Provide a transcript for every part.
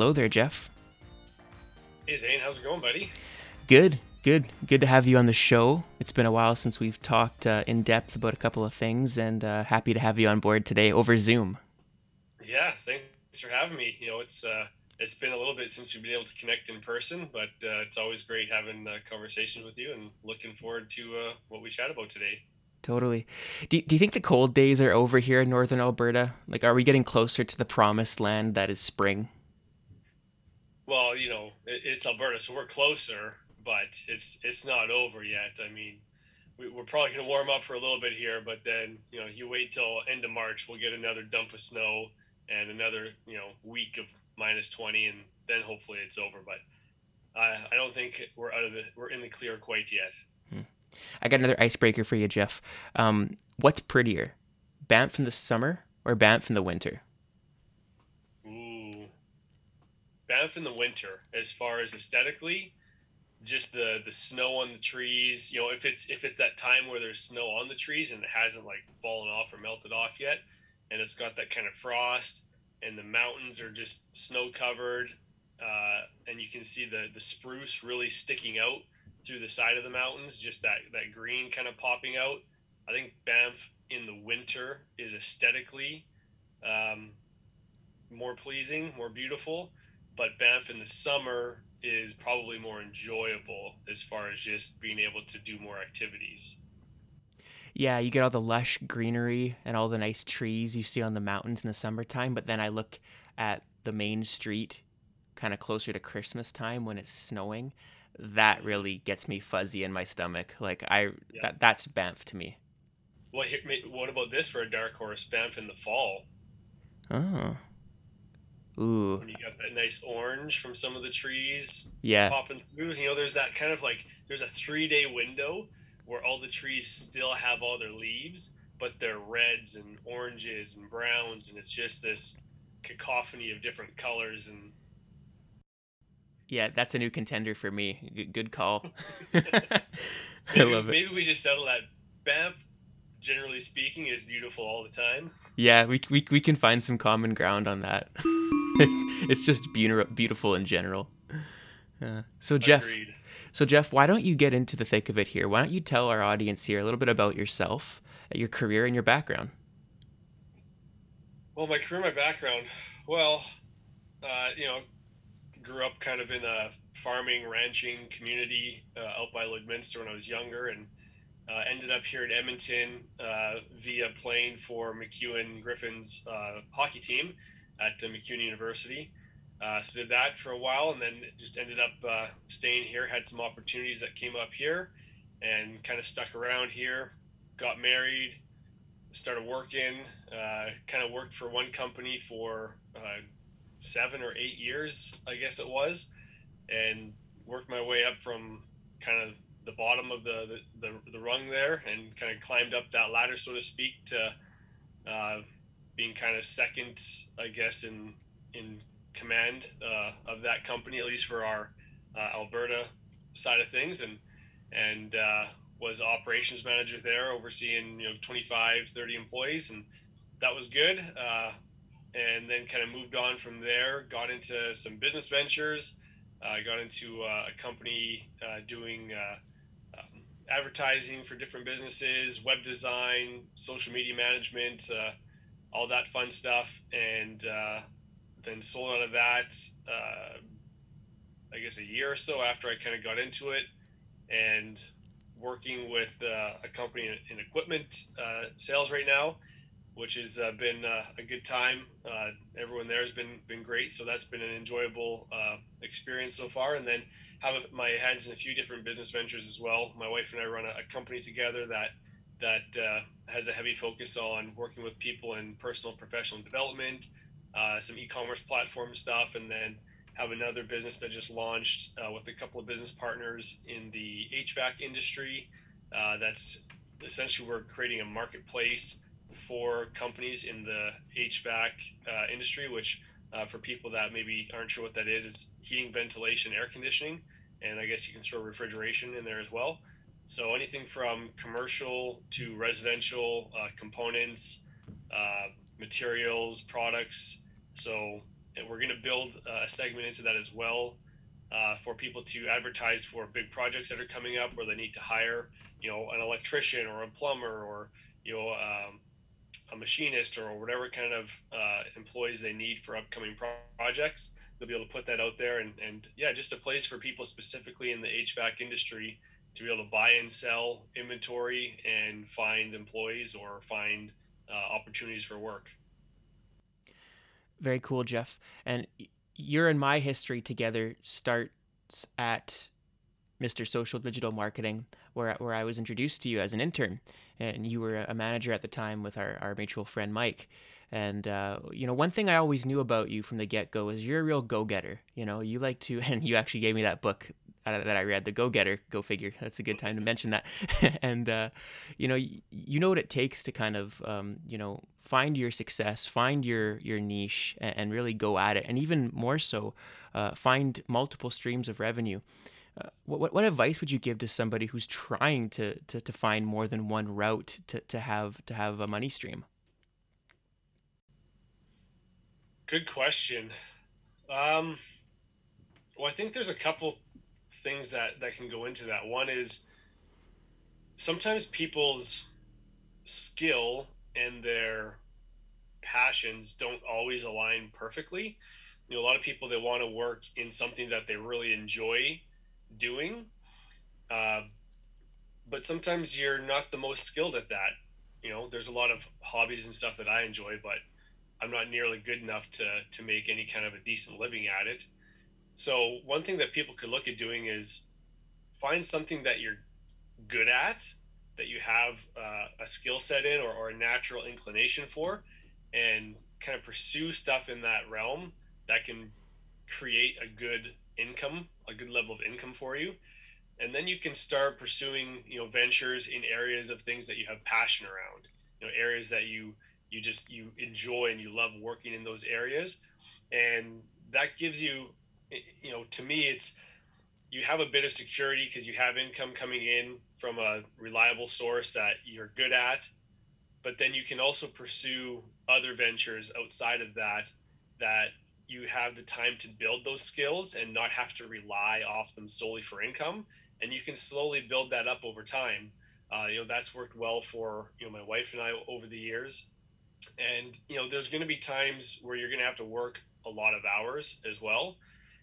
Hello there, Jeff. Hey Zane, how's it going, buddy? Good, good, good to have you on the show. It's been a while since we've talked uh, in depth about a couple of things, and uh, happy to have you on board today over Zoom. Yeah, thanks for having me. You know, it's uh, it's been a little bit since we've been able to connect in person, but uh, it's always great having uh, conversations with you, and looking forward to uh, what we chat about today. Totally. Do, do you think the cold days are over here in northern Alberta? Like, are we getting closer to the promised land that is spring? Well, you know, it, it's Alberta, so we're closer, but it's it's not over yet. I mean, we, we're probably going to warm up for a little bit here, but then you know, you wait till end of March, we'll get another dump of snow and another you know week of minus twenty, and then hopefully it's over. But I I don't think we're out of the we're in the clear quite yet. I got another icebreaker for you, Jeff. Um, what's prettier, Banff in the summer or Banff in the winter? Ooh, Banff in the winter, as far as aesthetically, just the the snow on the trees. You know, if it's if it's that time where there's snow on the trees and it hasn't like fallen off or melted off yet, and it's got that kind of frost, and the mountains are just snow covered, uh, and you can see the the spruce really sticking out through the side of the mountains, just that that green kind of popping out. I think Banff in the winter is aesthetically um, more pleasing, more beautiful, but Banff in the summer is probably more enjoyable as far as just being able to do more activities. Yeah, you get all the lush greenery and all the nice trees you see on the mountains in the summertime, but then I look at the main street kind of closer to Christmas time when it's snowing that really gets me fuzzy in my stomach. Like I yeah. that that's Banff to me. Well, what about this for a dark horse? Banff in the fall. Oh. Ooh. When you got that nice orange from some of the trees. Yeah. Popping through. You know, there's that kind of like there's a three day window where all the trees still have all their leaves, but they're reds and oranges and browns, and it's just this cacophony of different colors and yeah, that's a new contender for me. Good call. maybe, I love it. Maybe we just settle that Banff, generally speaking, is beautiful all the time. Yeah, we, we, we can find some common ground on that. it's it's just beautiful in general. Uh, so Jeff, Agreed. so Jeff, why don't you get into the thick of it here? Why don't you tell our audience here a little bit about yourself, your career, and your background? Well, my career, my background. Well, uh, you know, grew up kind of in a farming, ranching community uh, out by Lloydminster when I was younger, and uh, ended up here in Edmonton uh, via playing for MacEwan Griffin's uh, hockey team at MacEwan University. Uh, so did that for a while, and then just ended up staying here. Had some opportunities that came up here, and kind of stuck around here. Got married, started working. kind of worked for one company for seven or eight years, I guess it was, and worked my way up from kind of the bottom of the the, the, the rung there and kind of climbed up that ladder, so to speak, to uh, being kind of second, I guess, in in command uh, of that company, at least for our uh, Alberta side of things, and and uh, was operations manager there, overseeing you know 25, 30 employees, and that was good. Uh, and then kind of moved on from there. Got into some business ventures. I uh, got into uh, a company uh, doing uh, um, advertising for different businesses, web design, social media management, uh, all that fun stuff, and uh, then sold out of that. I guess a year or so after I kind of got into it, and working with a company in, in equipment sales right now which has uh, been uh, a good time. Uh, everyone there has been been great, so that's been an enjoyable uh, experience so far. And then have my hands in a few different business ventures as well. My wife and I run a, a company together that that uh, has a heavy focus on working with people in personal professional development, uh, some e-commerce platform stuff, and then have another business that just launched with a couple of business partners in the HVAC industry. that's essentially we're creating a marketplace for companies in the HVAC uh, industry, which uh, for people that maybe aren't sure what that is, it's heating, ventilation, air conditioning, and I guess you can throw refrigeration in there as well. So anything from commercial to residential uh, components, uh, materials, products. So we're going to build a segment into that as well uh, for people to advertise for big projects that are coming up where they need to hire, you know, an electrician or a plumber or you know um, a machinist or whatever kind of uh, employees they need for upcoming pro- projects. They'll be able to put that out there and, and yeah, just a place for people specifically in the HVAC industry to be able to buy and sell inventory and find employees or find uh, opportunities for work. Very cool, Jeff. And your and my history together starts at Mr. Social Digital Marketing, where where I was introduced to you as an intern, and you were a manager at the time with our, our mutual friend Mike. And uh, you know, one thing I always knew about you from the get go is you're a real go getter. You know, you like to, and you actually gave me that book uh, that I read, The Go Getter. Go figure. That's a good time to mention that. and uh, you know, you, know what it takes to kind of um, you know find your success, find your your niche, and, and really go at it. And even more so, uh, find multiple streams of revenue. Uh, what, what advice would you give to somebody who's trying to, to, to find more than one route to, to have to have a money stream? Good question. Um, well, I think there's a couple things that that can go into that. One is sometimes people's skill and their passions don't always align perfectly. You know, a lot of people they want to work in something that they really enjoy doing, uh, but sometimes you're not the most skilled at that. You know, there's a lot of hobbies and stuff that I enjoy, but I'm not nearly good enough to to make any kind of a decent living at it. So one thing that people could look at doing is find something that you're good at, that you have uh, a skill set in or, or a natural inclination for, and kind of pursue stuff in that realm that can create a good income, a good level of income for you. And then you can start pursuing, you know, ventures in areas of things that you have passion around, you know, areas that you you just you enjoy and you love working in those areas, and that gives you you know, to me, it's you have a bit of security because you have income coming in from a reliable source that you're good at, but then you can also pursue other ventures outside of that that you have the time to build those skills and not have to rely off them solely for income. And you can slowly build that up over time. Uh, you know that's worked well for you know my wife and i over the years. And you know there's going to be times where you're going to have to work a lot of hours as well.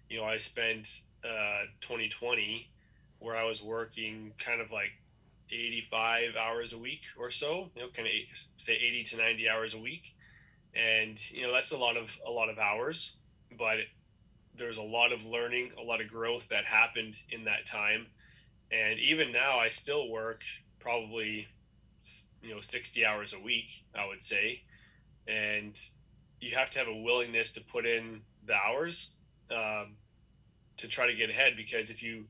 You know, I spent uh, 2020 where I was working kind of like 85 hours a week or so, you know, kind of say 80 to 90 hours a week. And, you know, that's a lot of, a lot of hours, but there's a lot of learning, a lot of growth that happened in that time. And even now I still work probably, you know, 60 hours a week, I would say. And you have to have a willingness to put in the hours um, to try to get ahead because if you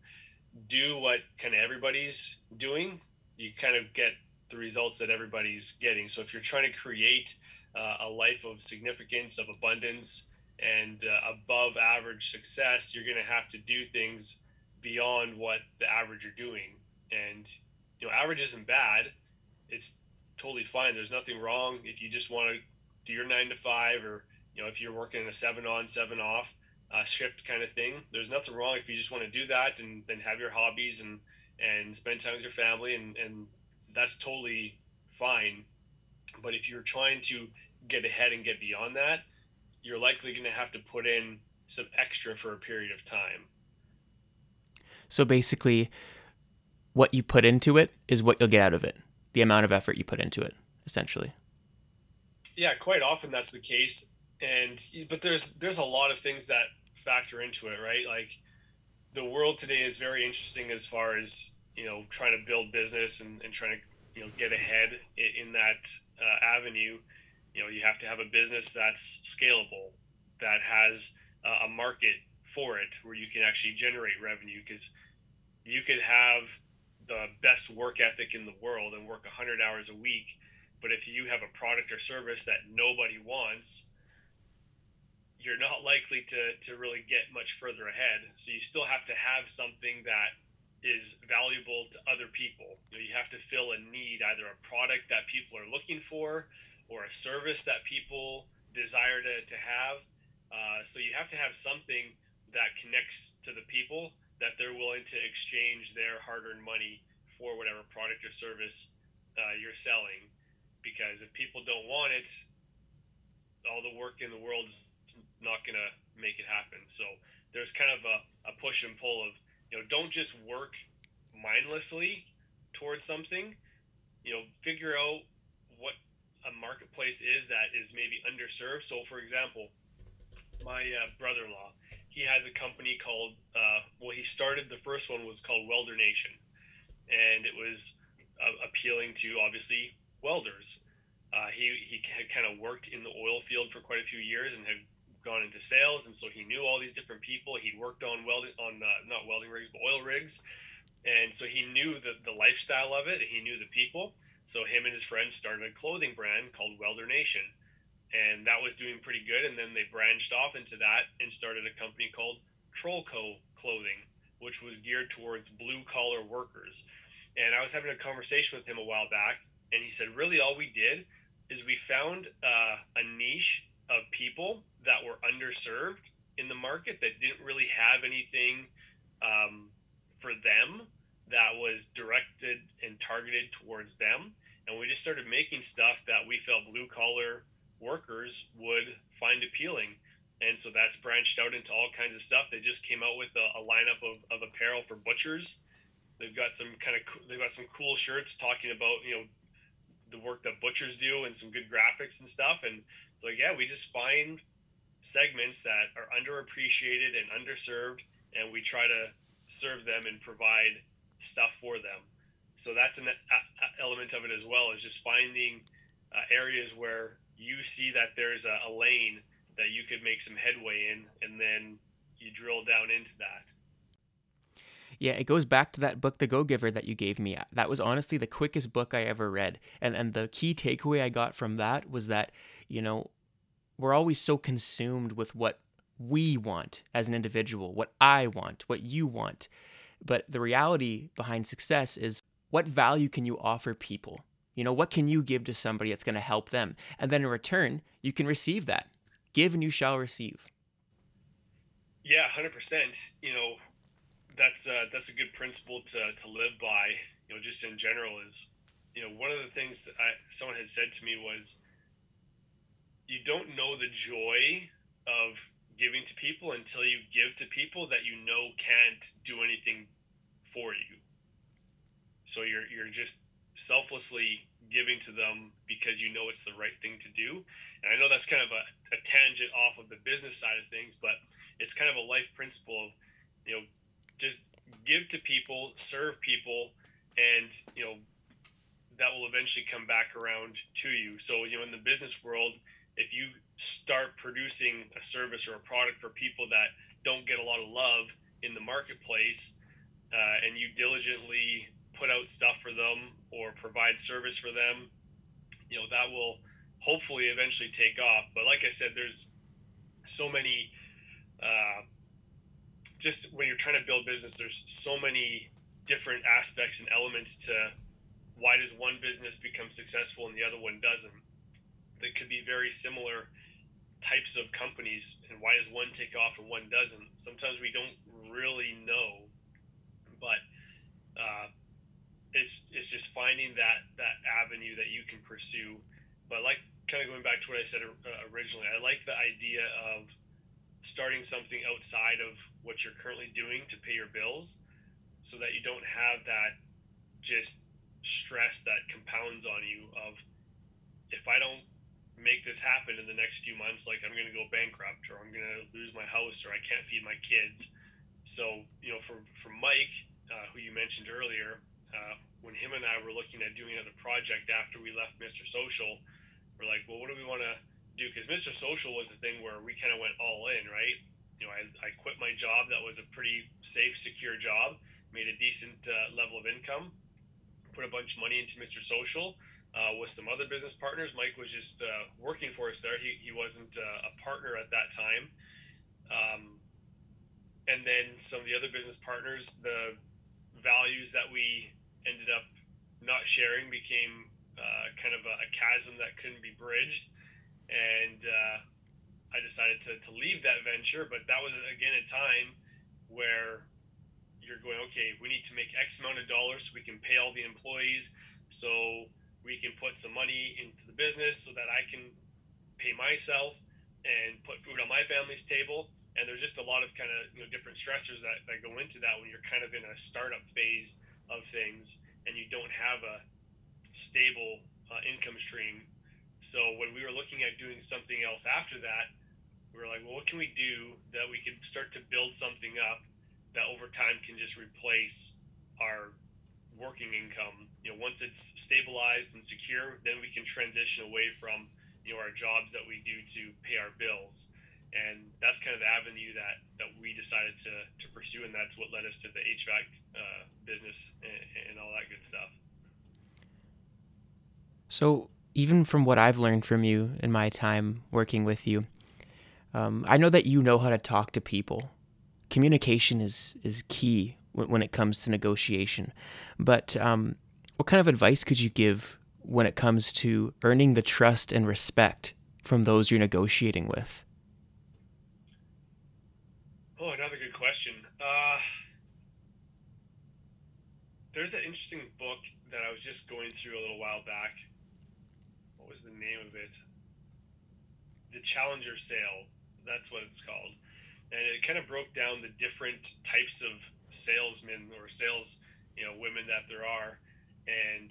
do what kind of everybody's doing, you kind of get the results that everybody's getting. So if you're trying to create uh, a life of significance, of abundance, and uh, above average success, you're going to have to do things beyond what the average are doing. And you know, average isn't bad. It's totally fine. There's nothing wrong if you just want to do your nine to five, or you know, if you're working a seven on, seven off uh, shift kind of thing. There's nothing wrong if you just want to do that and then have your hobbies and and spend time with your family and and that's totally fine. But if you're trying to get ahead and get beyond that, you're likely going to have to put in some extra for a period of time. So basically, what you put into it is what you'll get out of it. The amount of effort you put into it, essentially. Yeah, quite often that's the case. And but there's there's a lot of things that factor into it, right? Like the world today is very interesting as far as you know trying to build business and, and trying to you know get ahead in, in that uh, avenue. You know, you have to have a business that's scalable, that has a market for it, where you can actually generate revenue. Because you could have the best work ethic in the world and work 100 hours a week, but if you have a product or service that nobody wants, you're not likely to to really get much further ahead. So you still have to have something that is valuable to other people. You, know, you have to fill a need, either a product that people are looking for or a service that people desire to, to have. Uh, so you have to have something that connects to the people that they're willing to exchange their hard-earned money for whatever product or service uh, you're selling. Because if people don't want it, all the work in the world is not to make it happen. So there's kind of a, a push and pull of, you know, don't just work mindlessly towards something. You know, figure out a marketplace is that is maybe underserved. So, for example, my uh, brother-in-law, he has a company called, uh, well, he started the first one was called Welder Nation, and it was uh, appealing to obviously welders. Uh, he he had kind of worked in the oil field for quite a few years and had gone into sales, and so he knew all these different people. He'd worked on welding on uh, not welding rigs but oil rigs, and so he knew the the lifestyle of it. He knew the people. So him and his friends started a clothing brand called Welder Nation, and that was doing pretty good. And then they branched off into that and started a company called Trollco Clothing, which was geared towards blue collar workers. And I was having a conversation with him a while back, and he said, really, all we did is we found uh, a niche of people that were underserved in the market that didn't really have anything um, for them that was directed and targeted towards them. And we just started making stuff that we felt blue collar workers would find appealing. And so that's branched out into all kinds of stuff. They just came out with a, a lineup of, of apparel for butchers. They've got some kind of they've got some cool shirts talking about you know the work that butchers do and some good graphics and stuff. And like yeah, we just find segments that are underappreciated and underserved, and we try to serve them and provide stuff for them. So that's an element of it as well is just finding uh, areas where you see that there's a, a lane that you could make some headway in, and then you drill down into that. Yeah, it goes back to that book, The Go Giver, that you gave me. That was honestly the quickest book I ever read. And and the key takeaway I got from that was that, you know, we're always so consumed with what we want as an individual, what I want, what you want. But the reality behind success is what value can you offer people? You know, what can you give to somebody that's going to help them? And then in return, you can receive that. Give and you shall receive. Yeah, 100%. You know, that's uh, that's a good principle to, to live by, you know, just in general is, you know, one of the things that I, someone had said to me was, you don't know the joy of giving to people until you give to people that you know can't do anything for you. So you're you're just selflessly giving to them because you know it's the right thing to do. And I know that's kind of a, a tangent off of the business side of things, but it's kind of a life principle of, you know, just give to people, serve people, and you know, that will eventually come back around to you. So, you know, in the business world, if you start producing a service or a product for people that don't get a lot of love in the marketplace uh, and you diligently put out stuff for them or provide service for them you know that will hopefully eventually take off. But like i said there's so many uh, just when you're trying to build business there's so many different aspects and elements to why does one business become successful and the other one doesn't. That could be very similar types of companies and why does one take off and one doesn't. Sometimes we don't really know but uh, it's it's just finding that that avenue that you can pursue. But like kind of going back to what i said uh, originally i like the idea of starting something outside of what you're currently doing to pay your bills so that you don't have that just stress that compounds on you of if i don't make this happen in the next few months like i'm going to go bankrupt or i'm going to lose my house or i can't feed my kids. So you know for for mike uh, who you mentioned earlier uh, when him and i were looking at doing another project after we left mr social we're like well what do we want to do? Because mr social was the thing where we kind of went all in right? You know I, I quit my job. That was a pretty safe secure job made a decent uh, level of income put a bunch of money into mr social uh, with some other business partners. Mike was just uh, working for us there. He, he wasn't uh, a partner at that time. Um, and then some of the other business partners, the values that we ended up not sharing became uh, kind of a, a, chasm that couldn't be bridged. And uh, I decided to, to leave that venture. But that was again a time where you're going, okay, we need to make X amount of dollars so we can pay all the employees, so we can put some money into the business so that I can pay myself and put food on my family's table. And there's just a lot of kind of you know different stressors that, that go into that when you're kind of in a startup phase of things and you don't have a stable uh, income stream. So when we were looking at doing something else after that, we were like, well, what can we do that we could start to build something up that over time can just replace our working income. You know, once it's stabilized and secure, then we can transition away from you know our jobs that we do to pay our bills. And that's kind of the avenue that that we decided to to pursue and that's what led us to the hvac uh, business and, and all that good stuff. So even from what i've learned from you in my time working with you um, i know that you know how to talk to people. Communication is is key when, it comes to negotiation. But um, what kind of advice could you give when it comes to earning the trust and respect from those you're negotiating with? Oh, another good question. Uh, there's an interesting book that I was just going through a little while back. What was the name of it? The Challenger Sale. That's what it's called. And it kind of broke down the different types of salesmen or sales, you know, women that there are. And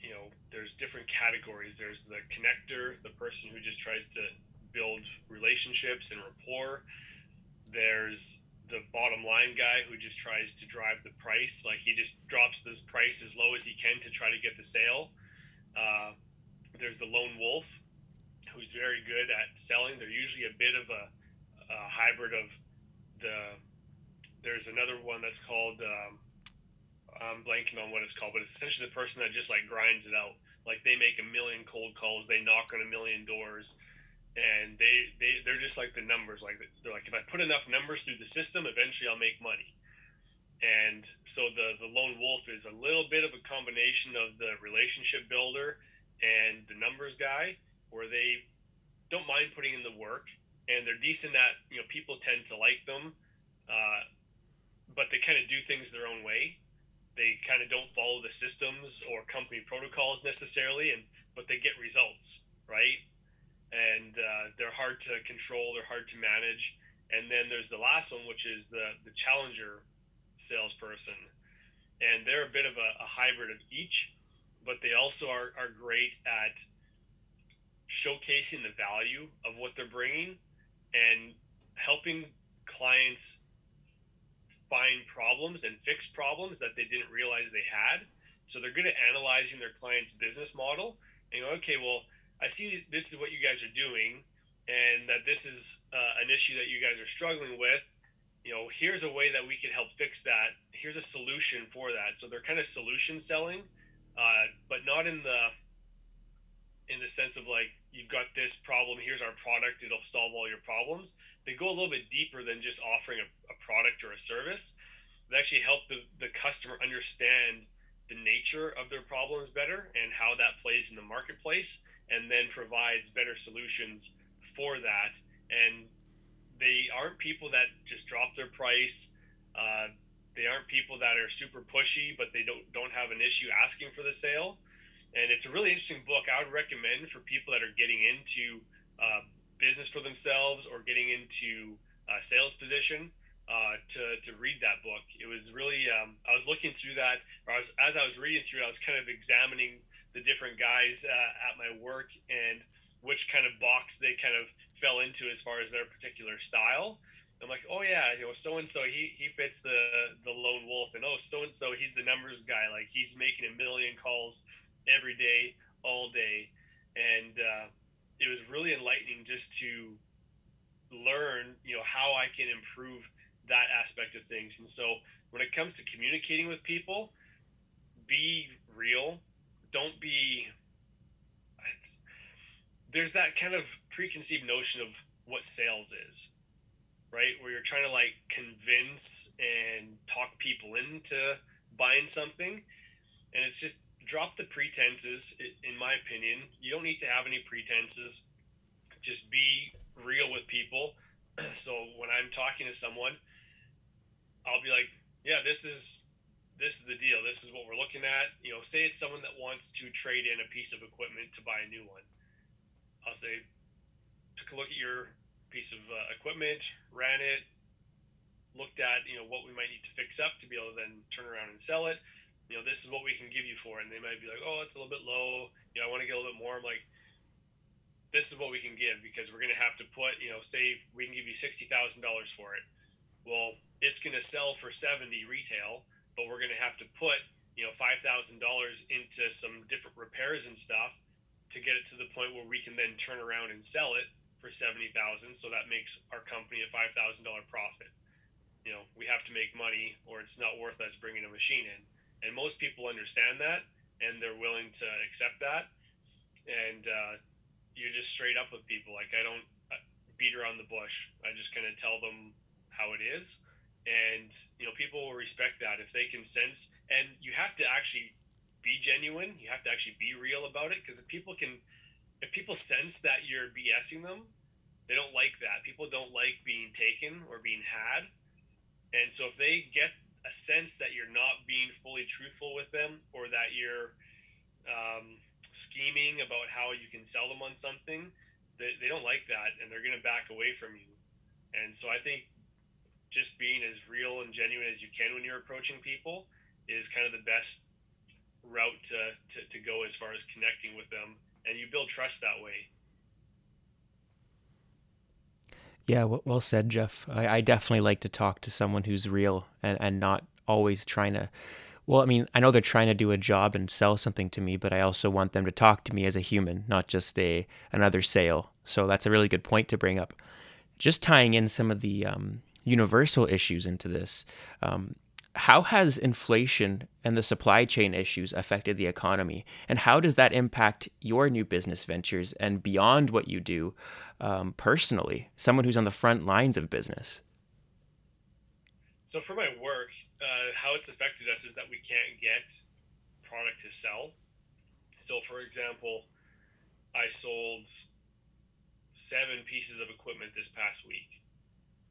you know, there's different categories. There's the connector, the person who just tries to build relationships and rapport. There's the bottom line guy who just tries to drive the price. Like he just drops this price as low as he can to try to get the sale. Uh, there's the lone wolf who's very good at selling. They're usually a bit of a, a hybrid of the. There's another one that's called um, I'm blanking on what it's called, but it's essentially the person that just like grinds it out. Like they make a million cold calls, they knock on a million doors, and they they they're just like the numbers. Like they're like if I put enough numbers through the system, eventually I'll make money. And so the the lone wolf is a little bit of a combination of the relationship builder and the numbers guy, where they don't mind putting in the work and they're decent at you know people tend to like them, uh, but they kind of do things their own way they kind of don't follow the systems or company protocols necessarily, and but they get results, right? And uh, they're hard to control, they're hard to manage. And then there's the last one, which is the the challenger salesperson, and they're a bit of a, a hybrid of each, but they also are are great at showcasing the value of what they're bringing and helping clients find problems and fix problems that they didn't realize they had. So they're good at analyzing their client's business model and go, okay, well, I see this is what you guys are doing, and that this is uh, an issue that you guys are struggling with. You know, here's a way that we can help fix that. Here's a solution for that. So they're kind of solution selling, uh, but not in the in the sense of like you've got this problem here's our product it'll solve all your problems they go a little bit deeper than just offering a, a product or a service. They actually help the, the customer understand the nature of their problems better and how that plays in the marketplace and then provides better solutions for that. And they aren't people that just drop their price uh, they aren't people that are super pushy but they don't don't have an issue asking for the sale. And it's a really interesting book. I would recommend for people that are getting into uh, business for themselves or getting into a sales position uh, to, to read that book. It was really um, I was looking through that, or I was, as I was reading through, it, I was kind of examining the different guys uh, at my work and which kind of box they kind of fell into as far as their particular style. I'm like, oh yeah, you know, so and so he he fits the the lone wolf, and oh so and so he's the numbers guy. Like he's making a million calls every day, all day, and uh, it was really enlightening just to learn, you know, how I can improve that aspect of things. And so, when it comes to communicating with people, be real. Don't be. there's that kind of preconceived notion of what sales is, right? Where you're trying to like convince and talk people into buying something, and it's just drop the pretenses in my opinion you don't need to have any pretenses just be real with people. so when I'm talking to someone, I'll be like, yeah, this is this is the deal. This is what we're looking at. You know, say it's someone that wants to trade in a piece of equipment to buy a new one. I'll say, took a look at your piece of uh, equipment, ran it, looked at you know what we might need to fix up to be able to then turn around and sell it. You know, this is what we can give you for, and they might be like, oh, it's a little bit low. You know, I want to get a little bit more. I'm like, this is what we can give because we're going to have to put, you know, say we can give you $60,000 for it. Well, it's going to sell for 70 retail, but we're going to have to put, you know, $5,000 into some different repairs and stuff to get it to the point where we can then turn around and sell it for 70,000 so that makes our company a $5,000 profit. You know, we have to make money or it's not worth us bringing a machine in. And most people understand that and they're willing to accept that. And uh, you're just straight up with people. Like I don't uh, beat around the bush. I just kind of tell them how it is, and you know people will respect that if they can sense. And you have to actually be genuine. You have to actually be real about it because if people can, if people sense that you're BSing them, they don't like that. People don't like being taken or being had, and so if they get a sense that you're not being fully truthful with them or that you're um, scheming about how you can sell them on something, they, they don't like that and they're going to back away from you. And so I think just being as real and genuine as you can when you're approaching people is kind of the best route to, to, to go as far as connecting with them. And you build trust that way. Yeah, well said, Jeff. I, I definitely like to talk to someone who's real and, and not always trying to well, I mean, I know they're trying to do a job and sell something to me, but I also want them to talk to me as a human, not just a another sale. So that's a really good point to bring up. Just tying in some of the um, universal issues into this. Um, how has inflation and the supply chain issues affected the economy, and how does that impact your new business ventures and beyond what you do um, personally? Someone who's on the front lines of business. So for my work, uh, how it's affected us is that we can't get product to sell. So for example, I sold seven pieces of equipment this past week,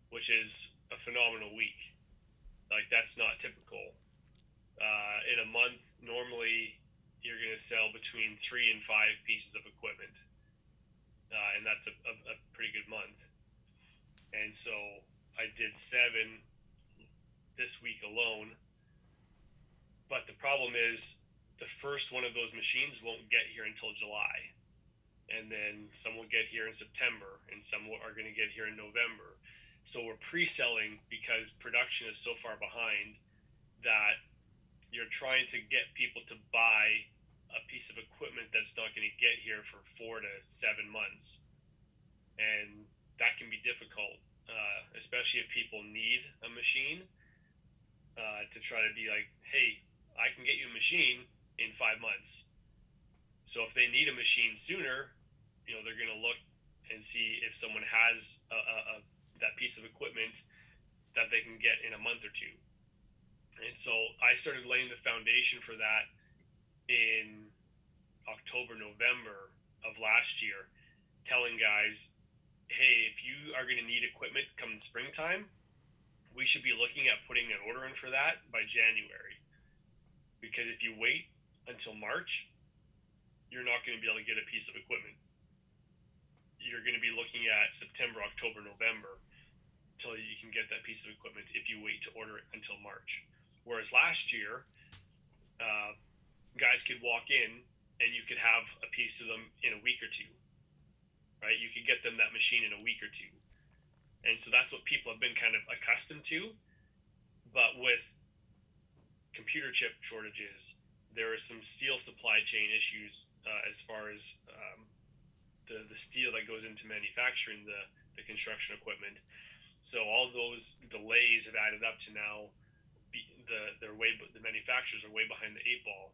which is a phenomenal week. Like that's not typical. Uh, in a month, normally you're going to sell between three and five pieces of equipment, uh, and that's a, a, a pretty good month. And so I did seven this week alone. But the problem is the first one of those machines won't get here until July. And then some will get here in September, and some are going to get here in November. So we're pre selling because production is so far behind that you're trying to get people to buy a piece of equipment that's not going to get here for four to seven months. And that can be difficult, uh, especially if people need a machine uh, to try to be like, hey, I can get you a machine in five months. So if they need a machine sooner, you know, they're going to look and see if someone has a, a, a, that piece of equipment that they can get in a month or two. And so I started laying the foundation for that in October, November of last year, telling guys, hey, if you are going to need equipment come in springtime, we should be looking at putting an order in for that by January. Because if you wait until March, you're not going to be able to get a piece of equipment. You're going to be looking at September, October, November until you can get that piece of equipment if you wait to order it until March. Whereas last year, uh, guys could walk in and you could have a piece of them in a week or two, right? You could get them that machine in a week or two and so that's what people have been kind of accustomed to. But with computer chip shortages, there are some steel supply chain issues uh, as far as um, the, the steel that goes into manufacturing the, the construction equipment. So all those delays have added up to now the they're way the manufacturers are way behind the eight ball.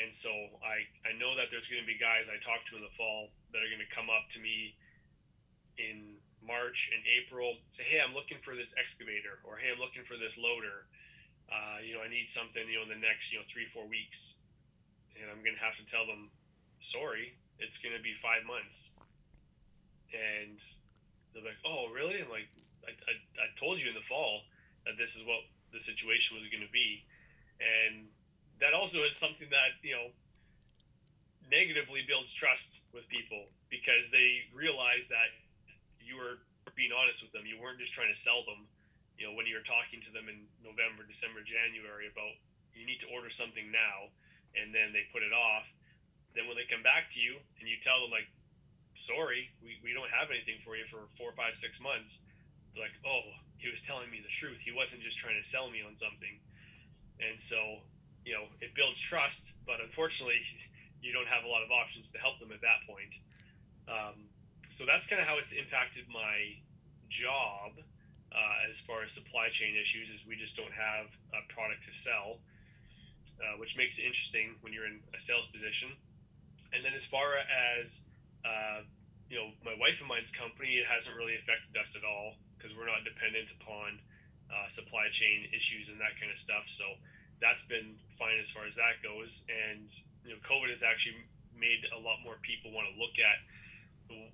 And so I, I know that there's going to be guys I talk to in the fall that are going to come up to me in March and April, say, hey, I'm looking for this excavator, or hey, I'm looking for this loader. Uh, you know, I need something, you know, in the next, you know, three, four weeks. And I'm going to have to tell them, sorry, it's going to be five months. And they're like, "Oh, really?" I'm like, I, I, I told you in the fall that this is what the situation was going to be, and that also is something that you know negatively builds trust with people because they realize that you were being honest with them. You weren't just trying to sell them. You know, when you were talking to them in November, December, January about you need to order something now, and then they put it off. Then when they come back to you and you tell them like, sorry, we, we don't have anything for you for four, five, six months, they're like, oh, he was telling me the truth. He wasn't just trying to sell me on something. And so, you know, it builds trust, but unfortunately, you don't have a lot of options to help them at that point. Um, so that's kind of how it's impacted my job uh, as far as supply chain issues is we just don't have a product to sell uh, which makes it interesting when you're in a sales position and then as far as uh, you know my wife and mine's company it hasn't really affected us at all because we're not dependent upon uh, supply chain issues and that kind of stuff so that's been fine as far as that goes and you know covid has actually made a lot more people want to look at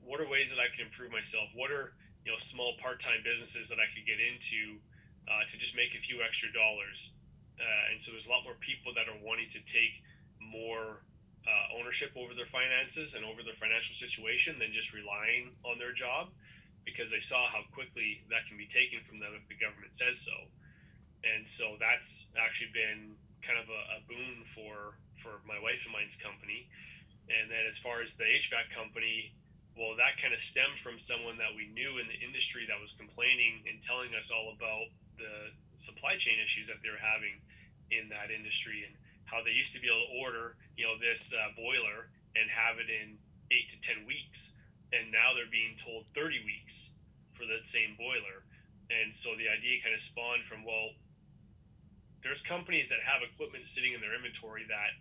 what are ways that I can improve myself? What are you know small part-time businesses that I could get into uh, to just make a few extra dollars? Uh, and so there's a lot more people that are wanting to take more uh, ownership over their finances and over their financial situation than just relying on their job because they saw how quickly that can be taken from them if the government says so. And so that's actually been kind of a, a boon for for my wife and mine's company. And then as far as the HVAC company, well, that kind of stemmed from someone that we knew in the industry that was complaining and telling us all about the supply chain issues that they were having in that industry and how they used to be able to order, you know, this uh, boiler and have it in eight to 10 weeks. And now they're being told 30 weeks for that same boiler. And so the idea kind of spawned from, well, there's companies that have equipment sitting in their inventory that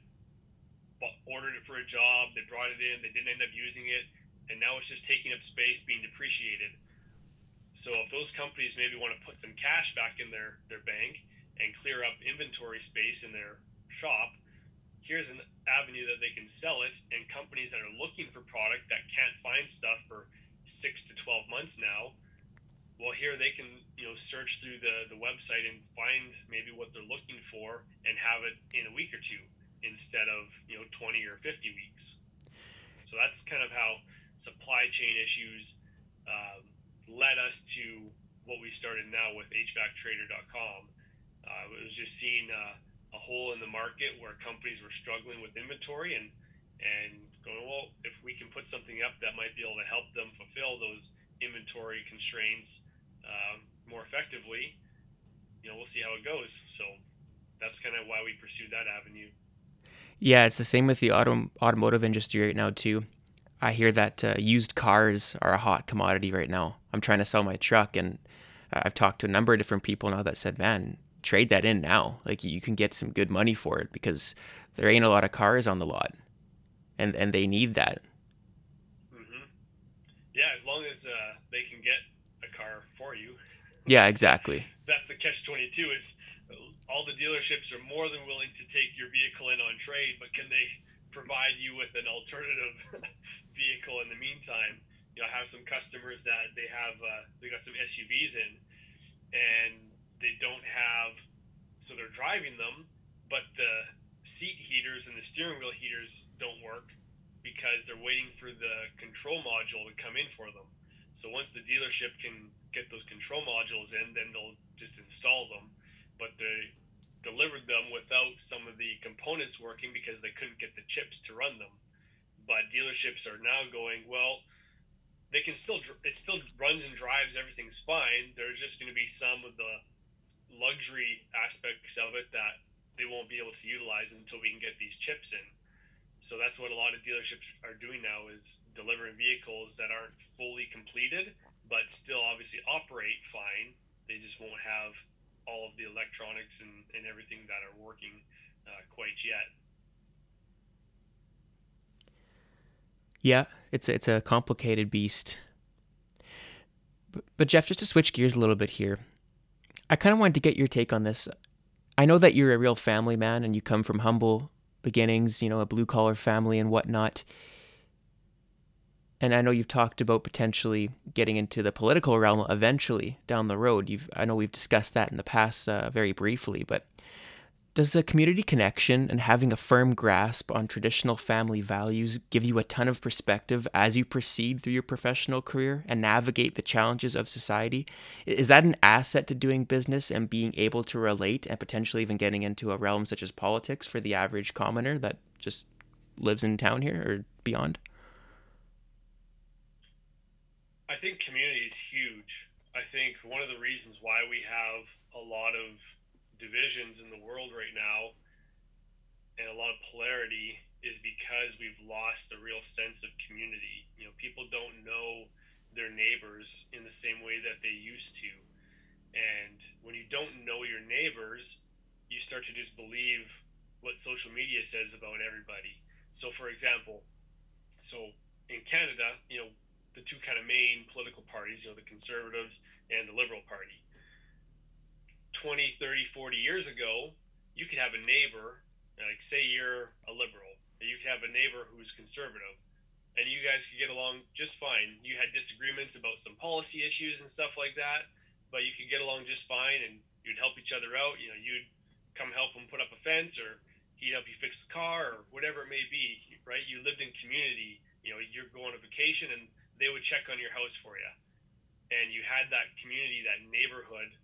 ordered it for a job, they brought it in, they didn't end up using it, and now it's just taking up space, being depreciated. So if those companies maybe want to put some cash back in their their bank and clear up inventory space in their shop, here's an avenue that they can sell it. And companies that are looking for product that can't find stuff for six to twelve months now, well, here they can you know search through the the website and find maybe what they're looking for and have it in a week or two instead of you know 20 or 50 weeks. So that's kind of how supply chain issues um, led us to what we started now with HVACtrader.com. Uh, it was just seeing uh, a hole in the market where companies were struggling with inventory and and going well if we can put something up that might be able to help them fulfill those inventory constraints um, more effectively you know we'll see how it goes. So that's kind of why we pursued that avenue. Yeah it's the same with the auto- automotive industry right now too. I hear that uh, used cars are a hot commodity right now. I'm trying to sell my truck, and I've talked to a number of different people now that said, "Man, trade that in now. Like you can get some good money for it because there ain't a lot of cars on the lot, and and they need that." Mm-hmm. Yeah, as long as uh, they can get a car for you. Yeah, exactly. That's the catch twenty two. Is all the dealerships are more than willing to take your vehicle in on trade, but can they provide you with an alternative vehicle in the meantime. You know, I have some customers that they have uh, they got some SUVs in, and they don't have, so they're driving them, but the seat heaters and the steering wheel heaters don't work because they're waiting for the control module to come in for them. So once the dealership can get those control modules in, then they'll just install them. But they delivered them without some of the components working because they couldn't get the chips to run them. But dealerships are now going, well, they can still, it still runs and drives, everything's fine. There's just going to be some of the luxury aspects of it that they won't be able to utilize until we can get these chips in. So that's what a lot of dealerships are doing now is delivering vehicles that aren't fully completed, but still obviously operate fine. They just won't have all of the electronics and, and everything that are working uh, quite yet. Yeah, it's it's a complicated beast. But, but Jeff, just to switch gears a little bit here, I kind of wanted to get your take on this. I know that you're a real family man and you come from humble beginnings, you know, a blue collar family and whatnot. and I know you've talked about potentially getting into the political realm eventually down the road. You've I know we've discussed that in the past uh, very briefly, but does a community connection and having a firm grasp on traditional family values give you a ton of perspective as you proceed through your professional career and navigate the challenges of society? Is that an asset to doing business and being able to relate and potentially even getting into a realm such as politics for the average commoner that just lives in town here or beyond? I think community is huge. I think one of the reasons why we have a lot of divisions in the world right now and a lot of polarity is because we've lost a real sense of community. You know, people don't know their neighbors in the same way that they used to. And when you don't know your neighbors, you start to just believe what social media says about everybody. So, for example, so in Canada, you know, the two kind of main political parties, you know, the conservatives and the liberal party. 20, 30, 40 years ago, you could have a neighbor, like say you're a liberal, you could have a neighbor who's conservative, and you guys could get along just fine. You had disagreements about some policy issues and stuff like that, but you could get along just fine and you'd help each other out. You know, you'd come help him put up a fence or he'd help you fix the car or whatever it may be, right? You lived in community. You know, you're going on vacation and they would check on your house for you. And you had that community, that neighborhood